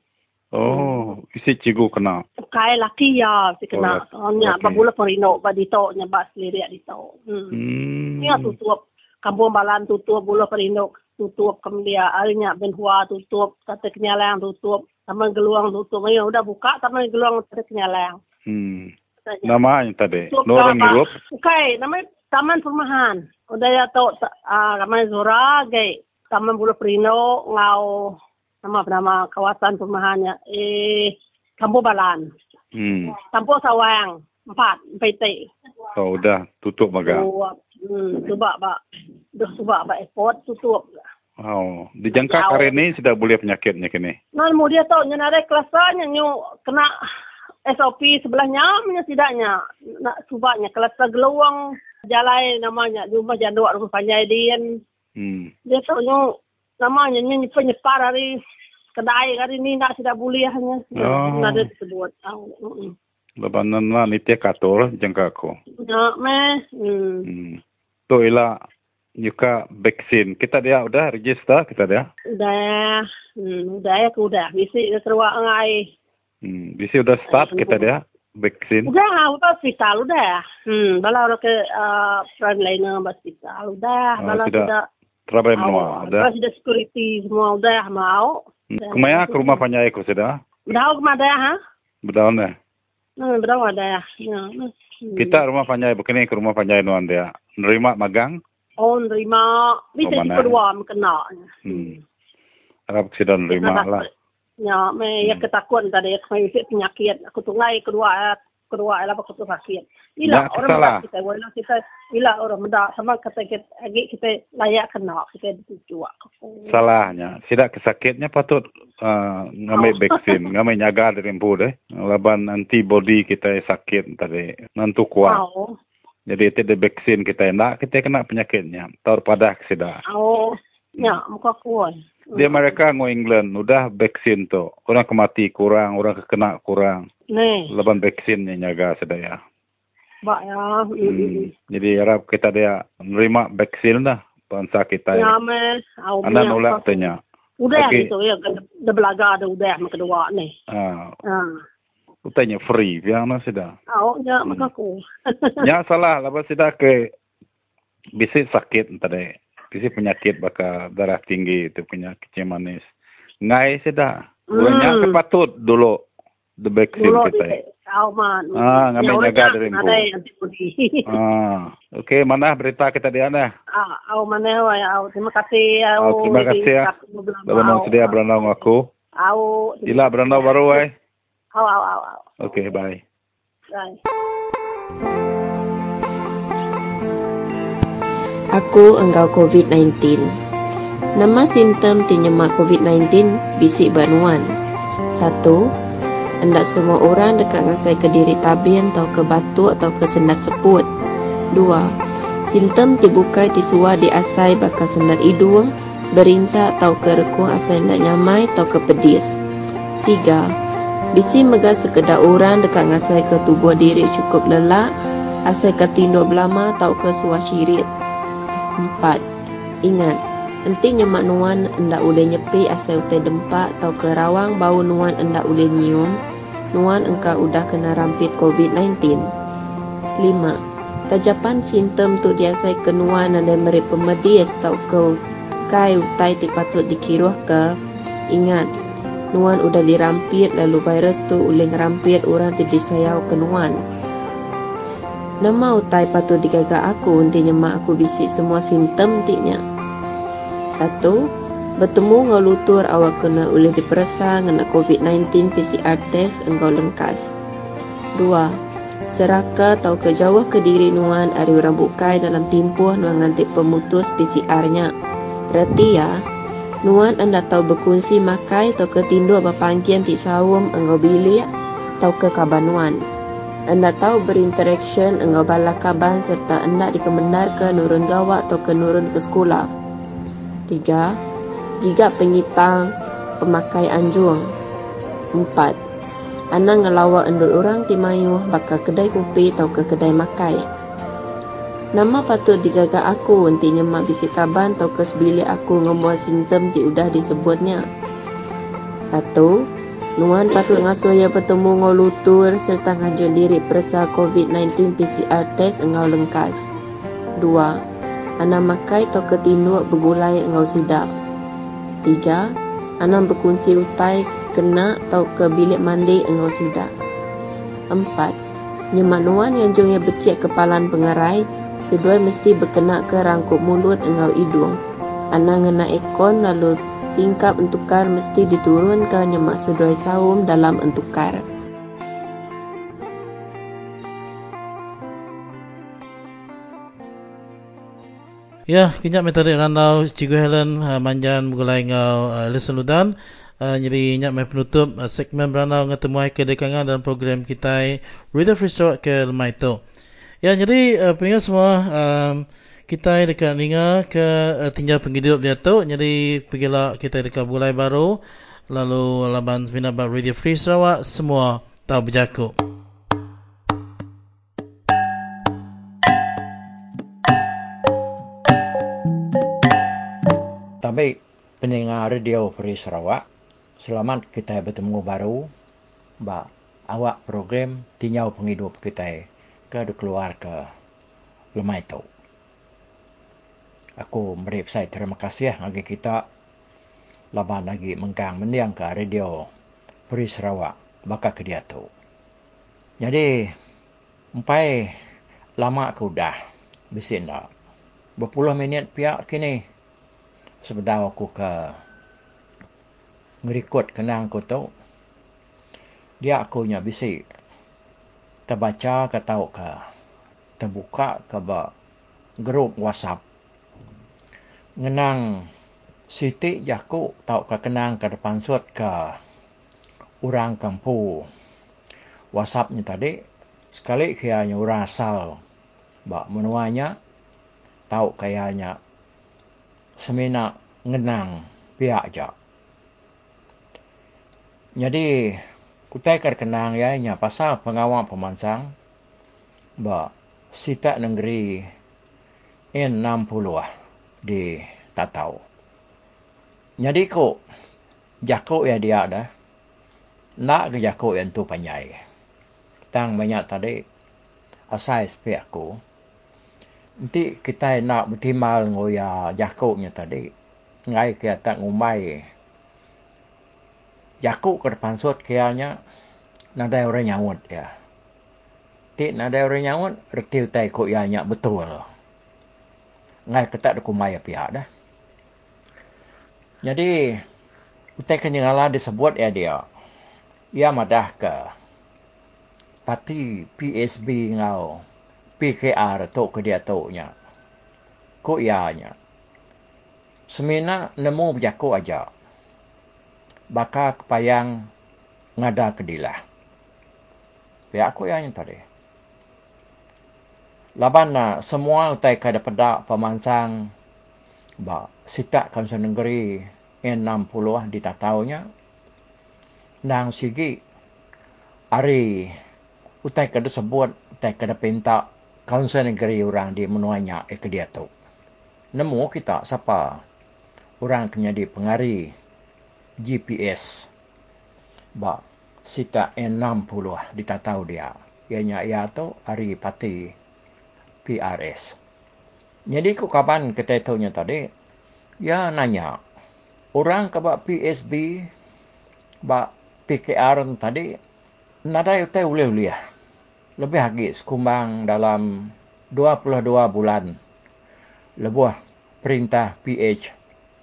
Oh, isi cikgu kena. Kai laki ya si kena. Oh, Oh, nya laki. ba bula perino ba di to nya ba sendiri di. Hmm. Hmm. Ni tutup kampung balan tutup bula perino tutup kemudian arinya benhua tutup kata kenyalang tutup taman geluang tutup ya udah buka taman geluang kata kenyalang. Hmm. Nama yang tadi. Tutup apa? Europe. Okay, namanya Taman Perumahan. Udah ya tau, ah ramai Zora, gay. Taman Bulu Perino, ngau, nama nama kawasan perumahannya. Eh, Kampung Balan. Hmm. Kampung Sawang. Empat, PT. Oh, udah tutup maga. Oh, hmm, coba, Pak. Dah coba, Pak. Airport tutup. Oh, dijangka Jauh. hari ini sudah boleh penyakitnya kini. Nah, kemudian tau, nyenare kelasnya, nyu, kena SOP sebelahnya, punya tidaknya. Nak cubanya, kelas geluang, jalan namanya, rumah janduk, rumah panjai dian. Hmm. dia tahu nyu namanya nyu nyepa nyepar hari kedai hari ni nak tidak boleh hanya Oh. nak ada disebut tahu mm Lebanon lah ni tiap kator jangka aku. nak meh hmm. Hmm. Tu ialah juga vaksin. Kita dia udah register kita dia. udah hmm. udah ya udah bisi ke keruak ngai Hmm. Bisi udah start kita dia vaksin. udah udah hospital udah hmm bala orang ke uh, frontliner hospital udah Ah, bala sudah Trabai Oh, menua. bala Udah. sudah security semua udah mau Hmm. Kumaya ke rumah panjai aku sudah. udah kemana ha Bedaun dah. hmm, udah ada ya ya hmm. Kita rumah panjai begini ke rumah panjai nuan dia. Nerima magang. Oh, nerima. Bisa Oh, mana? kedua kena. Hmm. Harap kita nerima lah. Ya, me ya ketakutan tadi ya kami bisa penyakit. Aku tunggai kedua kedua lah aku tu sakit. Ila Nak orang mendak kita, wala kita ila orang mendak sama kata kita agi kita layak kena kita dituju. Salahnya. Tidak kesakitnya patut uh, ngambil Oh. vaksin. Ngambil nyaga dari empu deh. Laban antibody kita sakit tadi. Nantu kuat. Oh, Jadi itu ada vaksin kita nak kita kena penyakitnya. Tahu pada sudah. oh, ya muka kuat. Di Amerika ngo England udah vaksin tu. Orang kemati kurang, orang kekena kurang. Nih, Laban vaksinnya nyaga sedaya. bak ya. Hmm. Jadi harap kita dia nerima vaksin dah bangsa kita. Ya, me. Au, Anda nolak tanya. Udah Okey. gitu ya, dah belaga ada udah sama kedua nih. Ah, Ah, tanya free, biar mana sudah. au, ya, maka ku. Ya salah, lepas sudah ke bisi sakit tadi. Bisi penyakit baka darah tinggi itu punya kecil manis. Ngai sudah. Orangnya Hmm. kepatut dulu the vaccine Dulu kita. di Auman. Ah, ngambil Ya, jaga dari antibody. Ah, okey, mana berita kita di ana? Ah, au mana wa au. Terima kasih au. Oh, terima kasih ya. Lawan sedia berenang aku. Au. Ila berenang baru ai. Au au au au. Okey, bye. Bye. Aku engkau COVID-19. Nama simptom tinyemak COVID-19 bisik banuan. Satu, hendak semua orang dekat ngasai ke diri tabin atau ke batuk atau ke sendat seput. Dua, simptom tibukai tisua di asai bakal sendat hidung, berinsa atau ke rekung asai hendak nyamai atau ke pedis. Tiga, bisi megah sekedar orang dekat ngasai ke tubuh diri cukup lelak, asai ke tinduk belama atau ke suah syirit. Empat, ingat, enti nyemak nuan endak boleh nyepi asal utai dempak atau ke rawang bau nuan endak boleh nyium, nuan engkau udah kena rampit COVID-19. Lima, tajapan simptom tu diasai ke nuan ada meri pemedis atau ke kai utai ti patut dikiruh ke, ingat, nuan udah dirampit lalu virus tu uling rampit orang ti disayau ke nuan. Nama utai patut digagak aku Untinya mak aku bisik semua simptom tiknya. Satu Bertemu ngau lutur awak kena boleh diperasa Ngena COVID-19 PCR test engkau lengkas. Dua Seraka atau kejauh ke diri nuan Ari orang bukai dalam timpuh Nuan ngantik pemutus PCR-nya Berarti ya Nuan anda tahu berkunci makai Atau ketindu berpangkian ti sawum Engkau bilik Atau ke kabanuan anda tahu berinteraction engkau bala kaban serta anda dikebenar ke nurun gawak atau ke nurun ke sekolah. Tiga, Jika pengitang pemakai anjung. Empat, Anda ngelawa endul orang timayuh baka kedai kopi atau ke kedai makai. Nama patut digagak aku untinya mak bisik kaban atau ke sebilik aku ngemuat simptom ti udah disebutnya. Satu, Nuan patut ngasuh ia bertemu ngau lutur serta ngajun diri periksa COVID-19 PCR test engau lengkas. Dua, Anak makai atau ketinduk bergulai engau sidak. Tiga, Anak berkunci utai kena atau ke bilik mandi engau sidak. Empat, Nyemak nuan yang jong ia becik kepalan pengerai, sedua mesti berkena ke rangkup mulut engau hidung. Anak ngena ekon lalu tingkap entukar mesti diturunkan nyemak seduai saum dalam entukar. Ya, kejap metode randau Cikgu Helen uh, manjan mulai ngau uh, lesen ludan. Uh, jadi nyak mai penutup uh, segmen berandau ngetemuai kedekangan dalam program kita Radio Free Sarawak ke lemai tu. Ya, jadi uh, pendengar semua um, kita dekat ninga ke uh, tinggal penghidup dia tu. Jadi pergilah kita dekat bulai baru lalu laban binabat Radio Free Sarawak semua tahu berjakut. Tapi pendengar radio Free Sarawak, selamat kita bertemu baru. Ba awak program tinyau penghidup kita ke keluar ke lemai tu. Aku beri saya terima kasih bagi kita laban lagi mengkang mendiang ke radio Free Sarawak bakal ke dia tu. Jadi, sampai lama aku dah bisin dah. Berpuluh minit pihak kini sebentar aku ke ngerikut kenang aku tu dia aku nya bisi terbaca ke tahu ke? Terbuka ke ba? Grup WhatsApp. Ngenang Siti jaku tahu ke kenang ke depan suat ke orang kampu WhatsAppnya tadi sekali kianya orang asal ba menuanya tahu kayaknya semena ngenang pihak je. Jadi, kutai kenang ya, nya pasal pengawal pemansang, ba sita negeri N60 lah di Tatau. Jadi ko, jako ya dia dah, nak ke jako yang tu panjai. Tang banyak tadi, asai sepi aku, nanti kita nak bertimal ngoya jakuknya tadi. Ngai kita tak ngumai. Jakuk ke depan suat kianya nadai orang nyawut ya. Ti nadai orang nyawut reti utai ko ya nyak betul. Ngai ketak deku maya pihak dah. Jadi utai kenyangala disebut ya dia. Ia madah ke parti PSB ngau PKR to ke dia to nya. Ko ya nya. Semina nemu berjaku aja. Baka kepayang ngada kedilah. Ya aku yang tadi. Laban na semua utai kada pedak pemansang ba sitak kawasan negeri N60 di tataunya. Nang sigi ari utai kada sebut utai kada pinta kawasan negeri orang di menuanya eh ke dia tu. Nemu kita siapa orang kena di pengari GPS ba sita N60 ditatau dia. Ianya ia tu hari pati PRS. Jadi ku kapan kita tahunya tadi, ya nanya, orang kaba PSB, ba PKR tadi, nada itu boleh boleh Lebih lagi sekumbang dalam 22 bulan lebuh perintah PH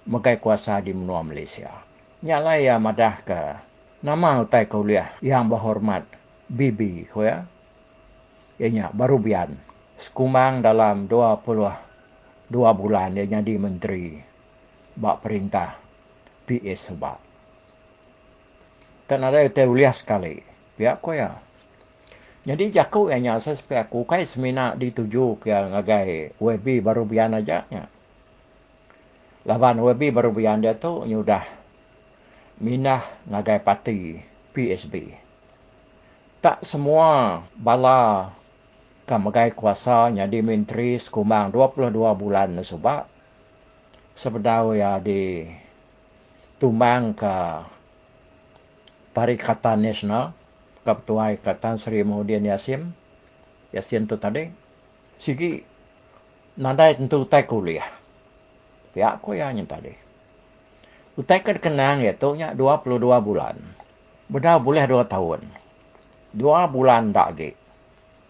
megai kuasa di menua Malaysia. Nyala ya madah ke nama utai kuliah yang berhormat Bibi ko ya. Ianya baru bian. Sekumang dalam 22 bulan dia jadi menteri bak perintah PS sebab. Tak ada utai kuliah sekali. Ya ko ya. Jadi jaku nyasa supaya aku kai semina dituju ke ngagai WB baru bian aja. Ya. Laban WB baru bian dia tu nyudah minah ngagai parti PSB. Tak semua bala kamagai kuasa jadi menteri sekumang 22 bulan sebab sebedau ya di tumbang ke Parikatan Nasional Ketua Ikatan Seri Muhyiddin Yasin Yasin tu tadi sigi nadai tentu tak kuliah. Ya, aku yang tadi. Utaikan kenang ya tu nya 22 bulan. Benda boleh 2 tahun. 2 bulan tak lagi.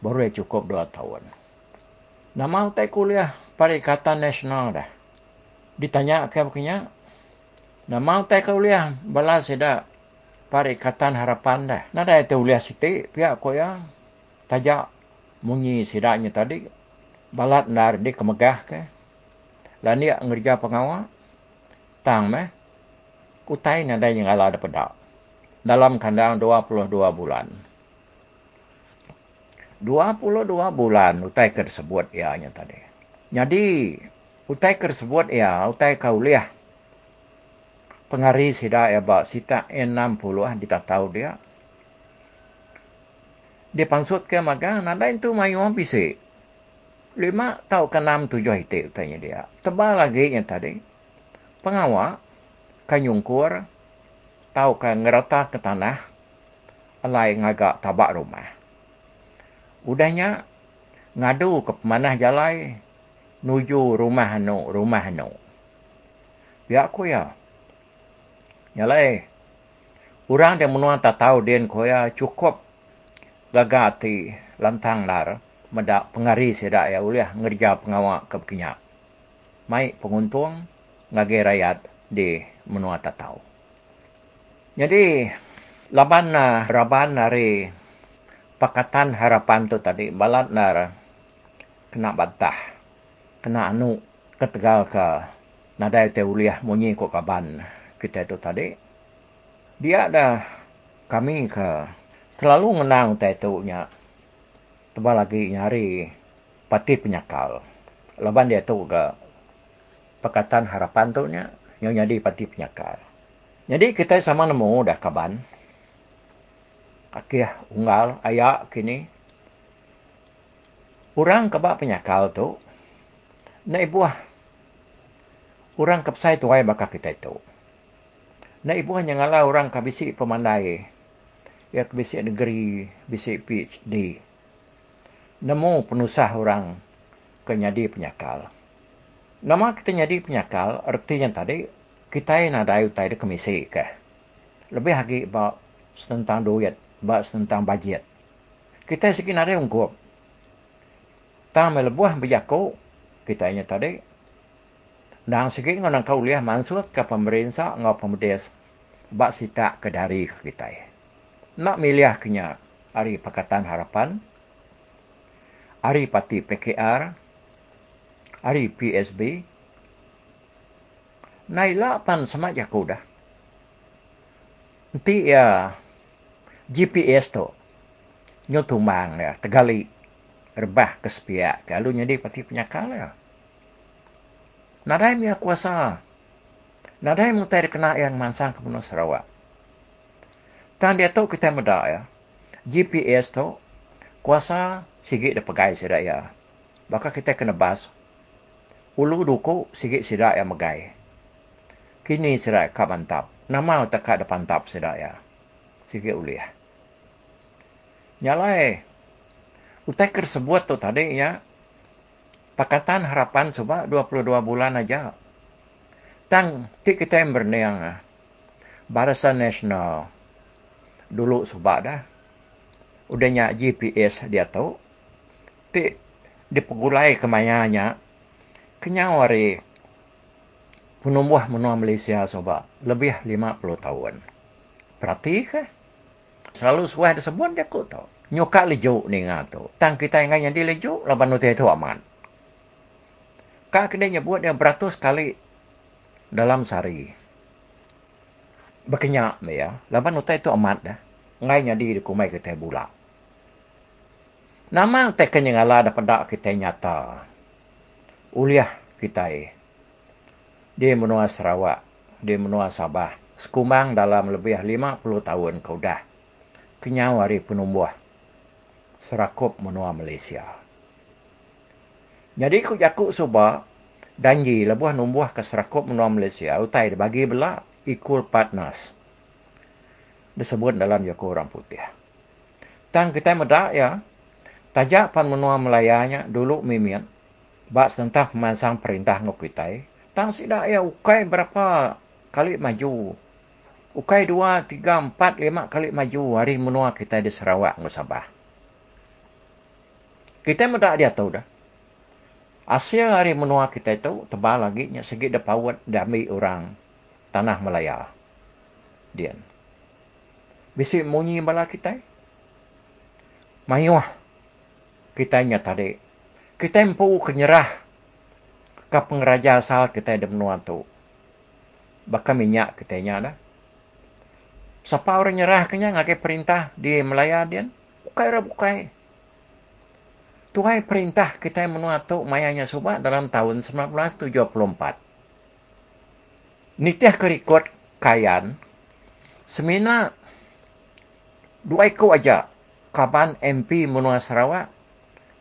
Baru ya cukup 2 tahun. Nama utai kuliah Perikatan Nasional dah. Ditanya ke begini. Nama utai kuliah balas seda Perikatan Harapan dah. Nada itu kuliah siti pihak ko yang tajak munyi sidaknya tadi. Balat nar di kemegah ke. Lain dia ngerja pengawal. Tang meh utai nadai yang ala ada pedak. Dalam kandang 22 bulan. 22 bulan utai tersebut ianya tadi. Jadi, utai tersebut ia, utai kauliah. Pengari sida ya ba sita N60 di tahu dia. Dia pansut ke maka nada itu mayu ambisi. Lima tahu ke enam tujuh itu utainya dia. Tebal lagi yang tadi. Pengawal kanyungkur tau ka ngerata ke tanah alai ngagak tabak rumah. Udahnya ngadu ke pemanah jalai nuju rumah hanu, rumah hanu. Ya aku ya. Nyalai. Orang yang menua tak tahu dia ko ya cukup gagati lantang lar medak pengari sedak ya uliah ngerja pengawak ke kenyak. Mai penguntung ngage rakyat di menua tak tahu. Jadi, laban na raban nari pakatan harapan tu tadi, balat na kena bantah, kena anu ketegal ke nadai te uliah munyi ko kaban kita itu tadi. Dia ada kami ke selalu menang te itu nya tebal lagi nyari pati penyakal. Laban dia tu ke pakatan harapan tu nya yang jadi parti penyakar. Jadi kita sama nemu dah kaban. Akhir unggal ayak kini. Orang kebak penyakal tu. Nak ibuah. Orang kepsai tuai bakal kita itu. Nak ibuah yang ngalah orang kabisi pemandai. Ya kabisi negeri, bisi PhD. Nemu penusah orang kenyadi penyakal. Nama kita jadi penyakal, artinya tadi, kita yang ada utai di komisi ke. Lebih lagi about tentang duit bahas tentang bajet. Kita sikit ada ungkup. Tang melebuah kita ingat tadi. Dan sikit ngonang kau lihat mansut ke pemerintah ngau pemerdes. Bak sitak ke dari kita. Nak milih kenya hari Pakatan Harapan, hari Parti PKR, hari PSB, naila pan sama ya GPS tu nyotumang ya tegali rebah ke sepiak kalau nyedi pati penyakal ya. Nadai mi kuasa. Nadai mu kena yang mansang ke Pulau Sarawak. Tan dia tu kita muda ya. GPS tu kuasa sikit dah pegai sidak ya. Baka kita kena bas. Ulu duku sikit sidak ya megai. Kini sidak ka mantap. Nama tak ada pantap sidak ya. Sikit uli ya. Nyalai. Utai tersebut tu tadi ya. Pakatan harapan sebab 22 bulan aja. Tang ti kita yang berniang ah. Barisan Nasional. Dulu sebab dah. Udahnya GPS dia tahu. Ti dipegulai kemayanya. Kenyawari penumbuh menua Malaysia sebab lebih 50 tahun. Berarti ke? Selalu suah disebut dia kok tahu. Nyoka lejuk ni ngatu. Tang kita yang yang dilejuk, laban nuti itu aman. Kak kena nyebut dia beratus kali dalam sehari. Berkenyak ya. Laban nuti itu amat dah. Ngai nyadi di kumai kita bula. Nama tekan yang Allah dapat dak kita nyata. Uliah kita eh. Dia menua Sarawak. Dia menua Sabah. Sekumang dalam lebih 50 tahun kau dah. Kenyawari penumbuh. Serakup menua Malaysia. Jadi ku jakuk suba danji lebuh numbuh ke serakup menua Malaysia utai bagi bela equal partners. Disebut dalam jakuk orang putih. Tang kita medak ya, tajak pan menua Melayanya dulu mimian. Bak tentang pemasang perintah ngok kita. Tang sidak ya ukai berapa kali maju. Ukai dua, tiga, empat, lima kali maju hari menua kita di Sarawak ngok Sabah. Kita medak dia tahu dah. Asil hari menua kita itu tebal lagi nya segi de pawat dami orang tanah Melaya. Dian. Bisi munyi bala kita. Mayuh kita nya tadi. Kita empu kenyerah ke pengeraja asal kita di menua tu. Baka minyak kita nya dah. Siapa orang nyerah kenya ngakai perintah di Melaya dian? Bukai ra bukai. Tuai perintah kita menua tu mayanya subah dalam tahun 1974. Nitiah kerikut kayan, semina dua ekor aja kaban MP menua Sarawak,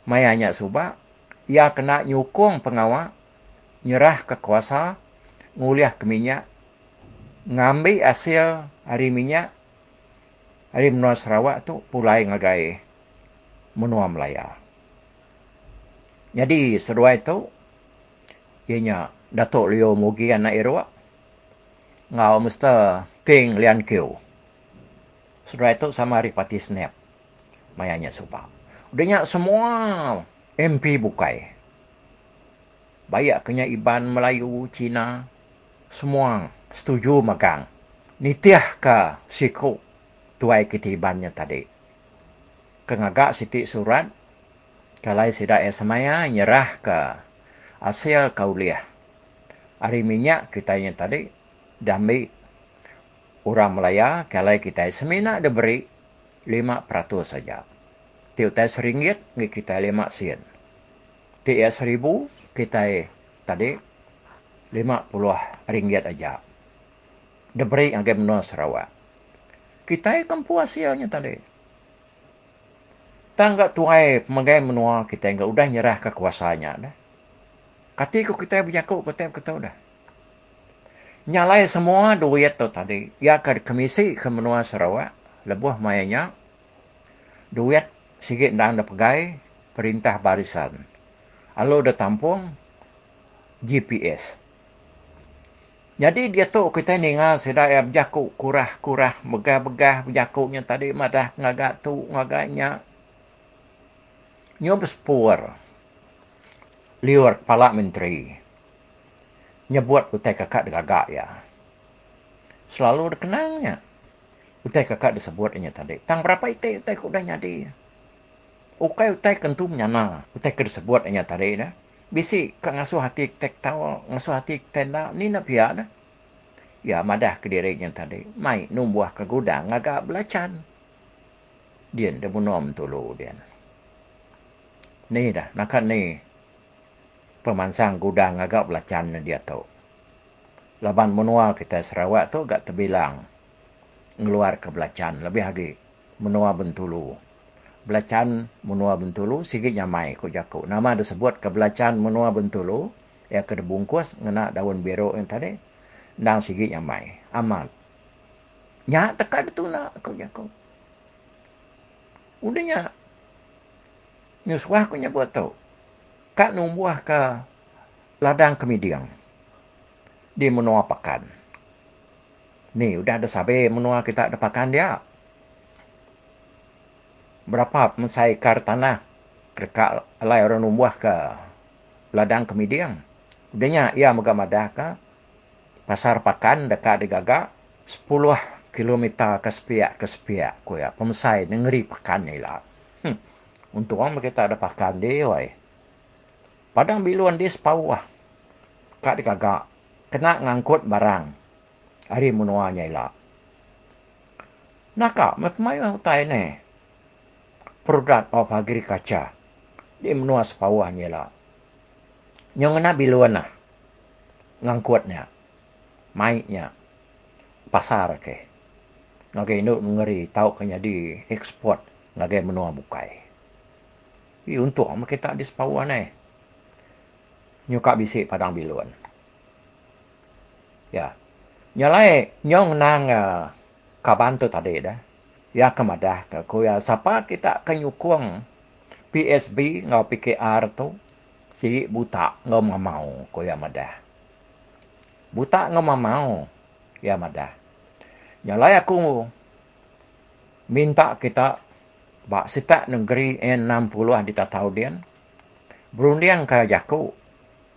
mayanya subah, ia kena nyukung pengawal, nyerah ke kuasa, nguliah ke minyak, ngambil hasil hari minyak, hari menua Sarawak tu pulai ngagai menua Melaya. Jadi seruai itu, ianya Datuk Leo Mugi anak Irwa, ngau mesti King Lian Kiu. Seruai itu sama Ripati Snap, mayanya supa. Udahnya semua MP bukai. Banyak kenya Iban Melayu, Cina, semua setuju magang. Nitiah ke siku tuai kitibannya tadi. Kengagak sitik surat, kalau tidak esmaya nyerah ke hasil kauliah. Hari minyak kita yang tadi dami orang Melaya kalau kita semina diberi lima peratus saja. Tiap tes ringgit kita lima sen. Tiap seribu kita tadi lima puluh ringgit aja. Diberi agak menua Sarawak. Kita kampu hasilnya tadi. Tangga tuai pemagai menua kita enggak udah nyerah kekuasaannya dah. Katiku kita berjakuk kita kita udah. Nyalai semua duit tu tadi. Ya ke komisi ke menua Sarawak. Lebuh mayanya. Duit sikit anda pegai. Perintah barisan. Lalu dah tampung GPS. Jadi dia tu kita ni ngah sedaya berjakuk kurah-kurah begah-begah berjakuknya tadi madah ngagak tu ngagaknya. Nyob spur. Liur kepala menteri. Nyebut utai kakak degagak ya. Selalu dikenangnya. Utai kakak disebutnya tadi. Tang berapa itu utai kuda nyadi. Ukai utai kentum nyana. Utai kedisebutnya tadi dah bisi ka ngasuh hati tek tahu ngasuh hati tenda ni nak pihak dah. Ya madah ke diri yang tadi. Mai numbuah ke gudang agak belacan. Dia dah bunom tulu dia. Ni dah nak ni pemansang gudang agak belacan dia tu. Laban menua kita Sarawak tu agak terbilang ngeluar ke belacan lebih lagi menua bentulu belacan menua bentulu sikit nyamai ko jaku nama disebut ke belacan menua bentulu ya ke bungkus ngena daun biru yang tadi nang sikit nyamai. Amal nya tekad tu nak ko jaku udahnya nyuswah ko nyebut tu. Kak numbuah ke ladang kemidiang. Di menua pakan. Ni udah ada sabe menua kita ada pakan dia berapa mesai tanah dekat alai orang numbuh ke ladang kemidiang. Udahnya ia megam ada ke pasar pakan dekat di gagak 10 kilometer ke sepiak ke sepiak ko ya pemesai negeri pakan ni lah. Hmm. Untuk orang kita ada pakan dia wai. Padang biluan dia sepawah. Kak di gagak kena ngangkut barang. Hari menuanya ilah. Nakak, mepemayu hutai ni product of agriculture. Dia menua sepawahnya lah. Yang nak biluan lah. Ngangkutnya. Maiknya. Pasar ke. Ngagai nuk ngeri tahu kanya di ekspor. Ngagai menua bukai. Ini untuk apa kita di sepawah ni. Nyuka bisik padang biluan. Ya. Nyalai nyong nang uh, kaban tu tadi dah ya kemadah ke kuya sapa kita kenyukung PSB ngau PKR tu si buta ngau mamau kuya madah. Buta ngau mamau ya madah. Nyalai aku minta kita bak sita negeri N60 di Tataudian berundian ke jaku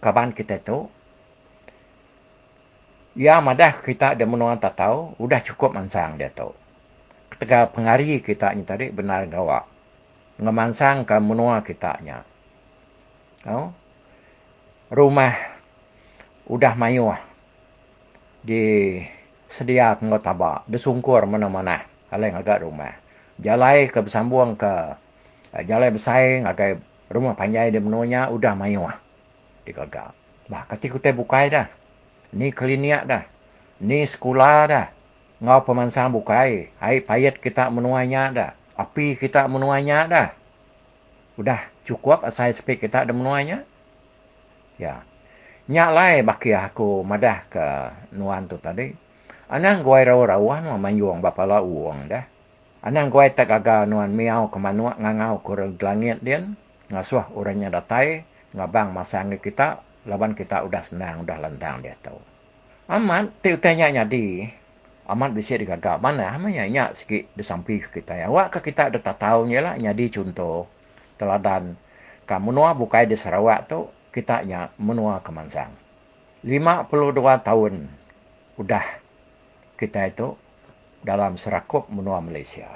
kaban kita tu. Ya madah kita ada menua tatau udah cukup mansang dia tu ketika pengari kita ni tadi benar gawa ngemansang ke menua kita nya oh? rumah udah mayu di sedia ngau taba desungkur mana-mana. Aleng agak rumah. Jalai ke bersambung ke eh, jalai bersaing agak rumah panjai di menunya udah mayu di gagak bah ketika kita bukai dah. Ni klinik dah. Ni sekolah dah ngau pemansang bukai. Hai payat kita menuainya dah. Api kita menuainya dah. Udah cukup asal spek kita ada menuainya. Ya. Nyak lai baki aku madah ke nuan tu tadi. Anang goi rawa-rawan ma mayuang bapa la uang dah. Anang goi tak aga nuan miau ke manua ngangau ke langit dia. Ngasuh orangnya datai. Ngabang masang kita. Laban kita udah senang, udah lentang dia tahu. Amat, tiutanya nyadi amat bisa digagak mana? Namanya nya sikit di samping kita. Ya awak ke kita ada tahu nya lah. Nyadi contoh. Teladan. Kamu nua bukai di Sarawak tu kita nya menua ke Mansang. 52 tahun udah kita itu dalam serakup menua Malaysia.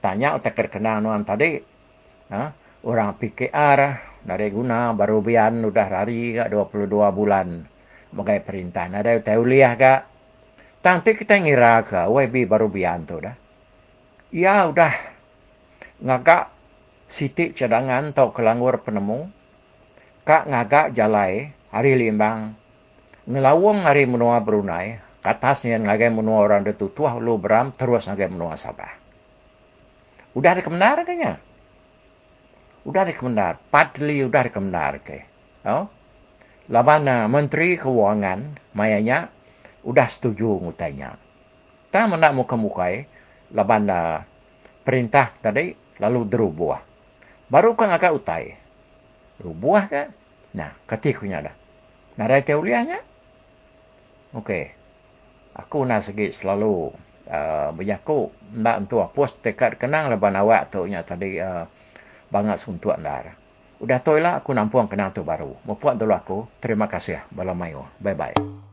Tanya otak terkenal nuan tadi ha? orang PKR dari guna baru bian udah hari 22 bulan. Bagai perintah. Ada tahu liah Tante kita ngira ke WB baru bianto dah. Ya udah ngagak sitik cadangan tau kelanggur penemu. Kak ngagak jalai hari limbang. Ngelawang hari menua Brunei. Katasnya ngagai menua orang itu tuah lu beram terus ngagai menua Sabah. Udah ada kebenar kayaknya. Udah ada kebenar. Padli udah ada kebenar ke. Oh? Labana Menteri Keuangan, mayanya, udah setuju ngutainya. Tak mana muka mukai, laban uh, perintah tadi lalu derubah. Baru kan agak utai. Rubah ke? Nah, ketikunya dah. Narai teuliahnya. Okey. Aku nak segi selalu uh, berjaku nak untuk puas tekad kenang leban awak tu nya tadi uh, bangat suntuan dar. Udah toilah aku nampuang kenang tu baru. Mempuat dulu aku. Terima kasih. Balamayo. Bye bye.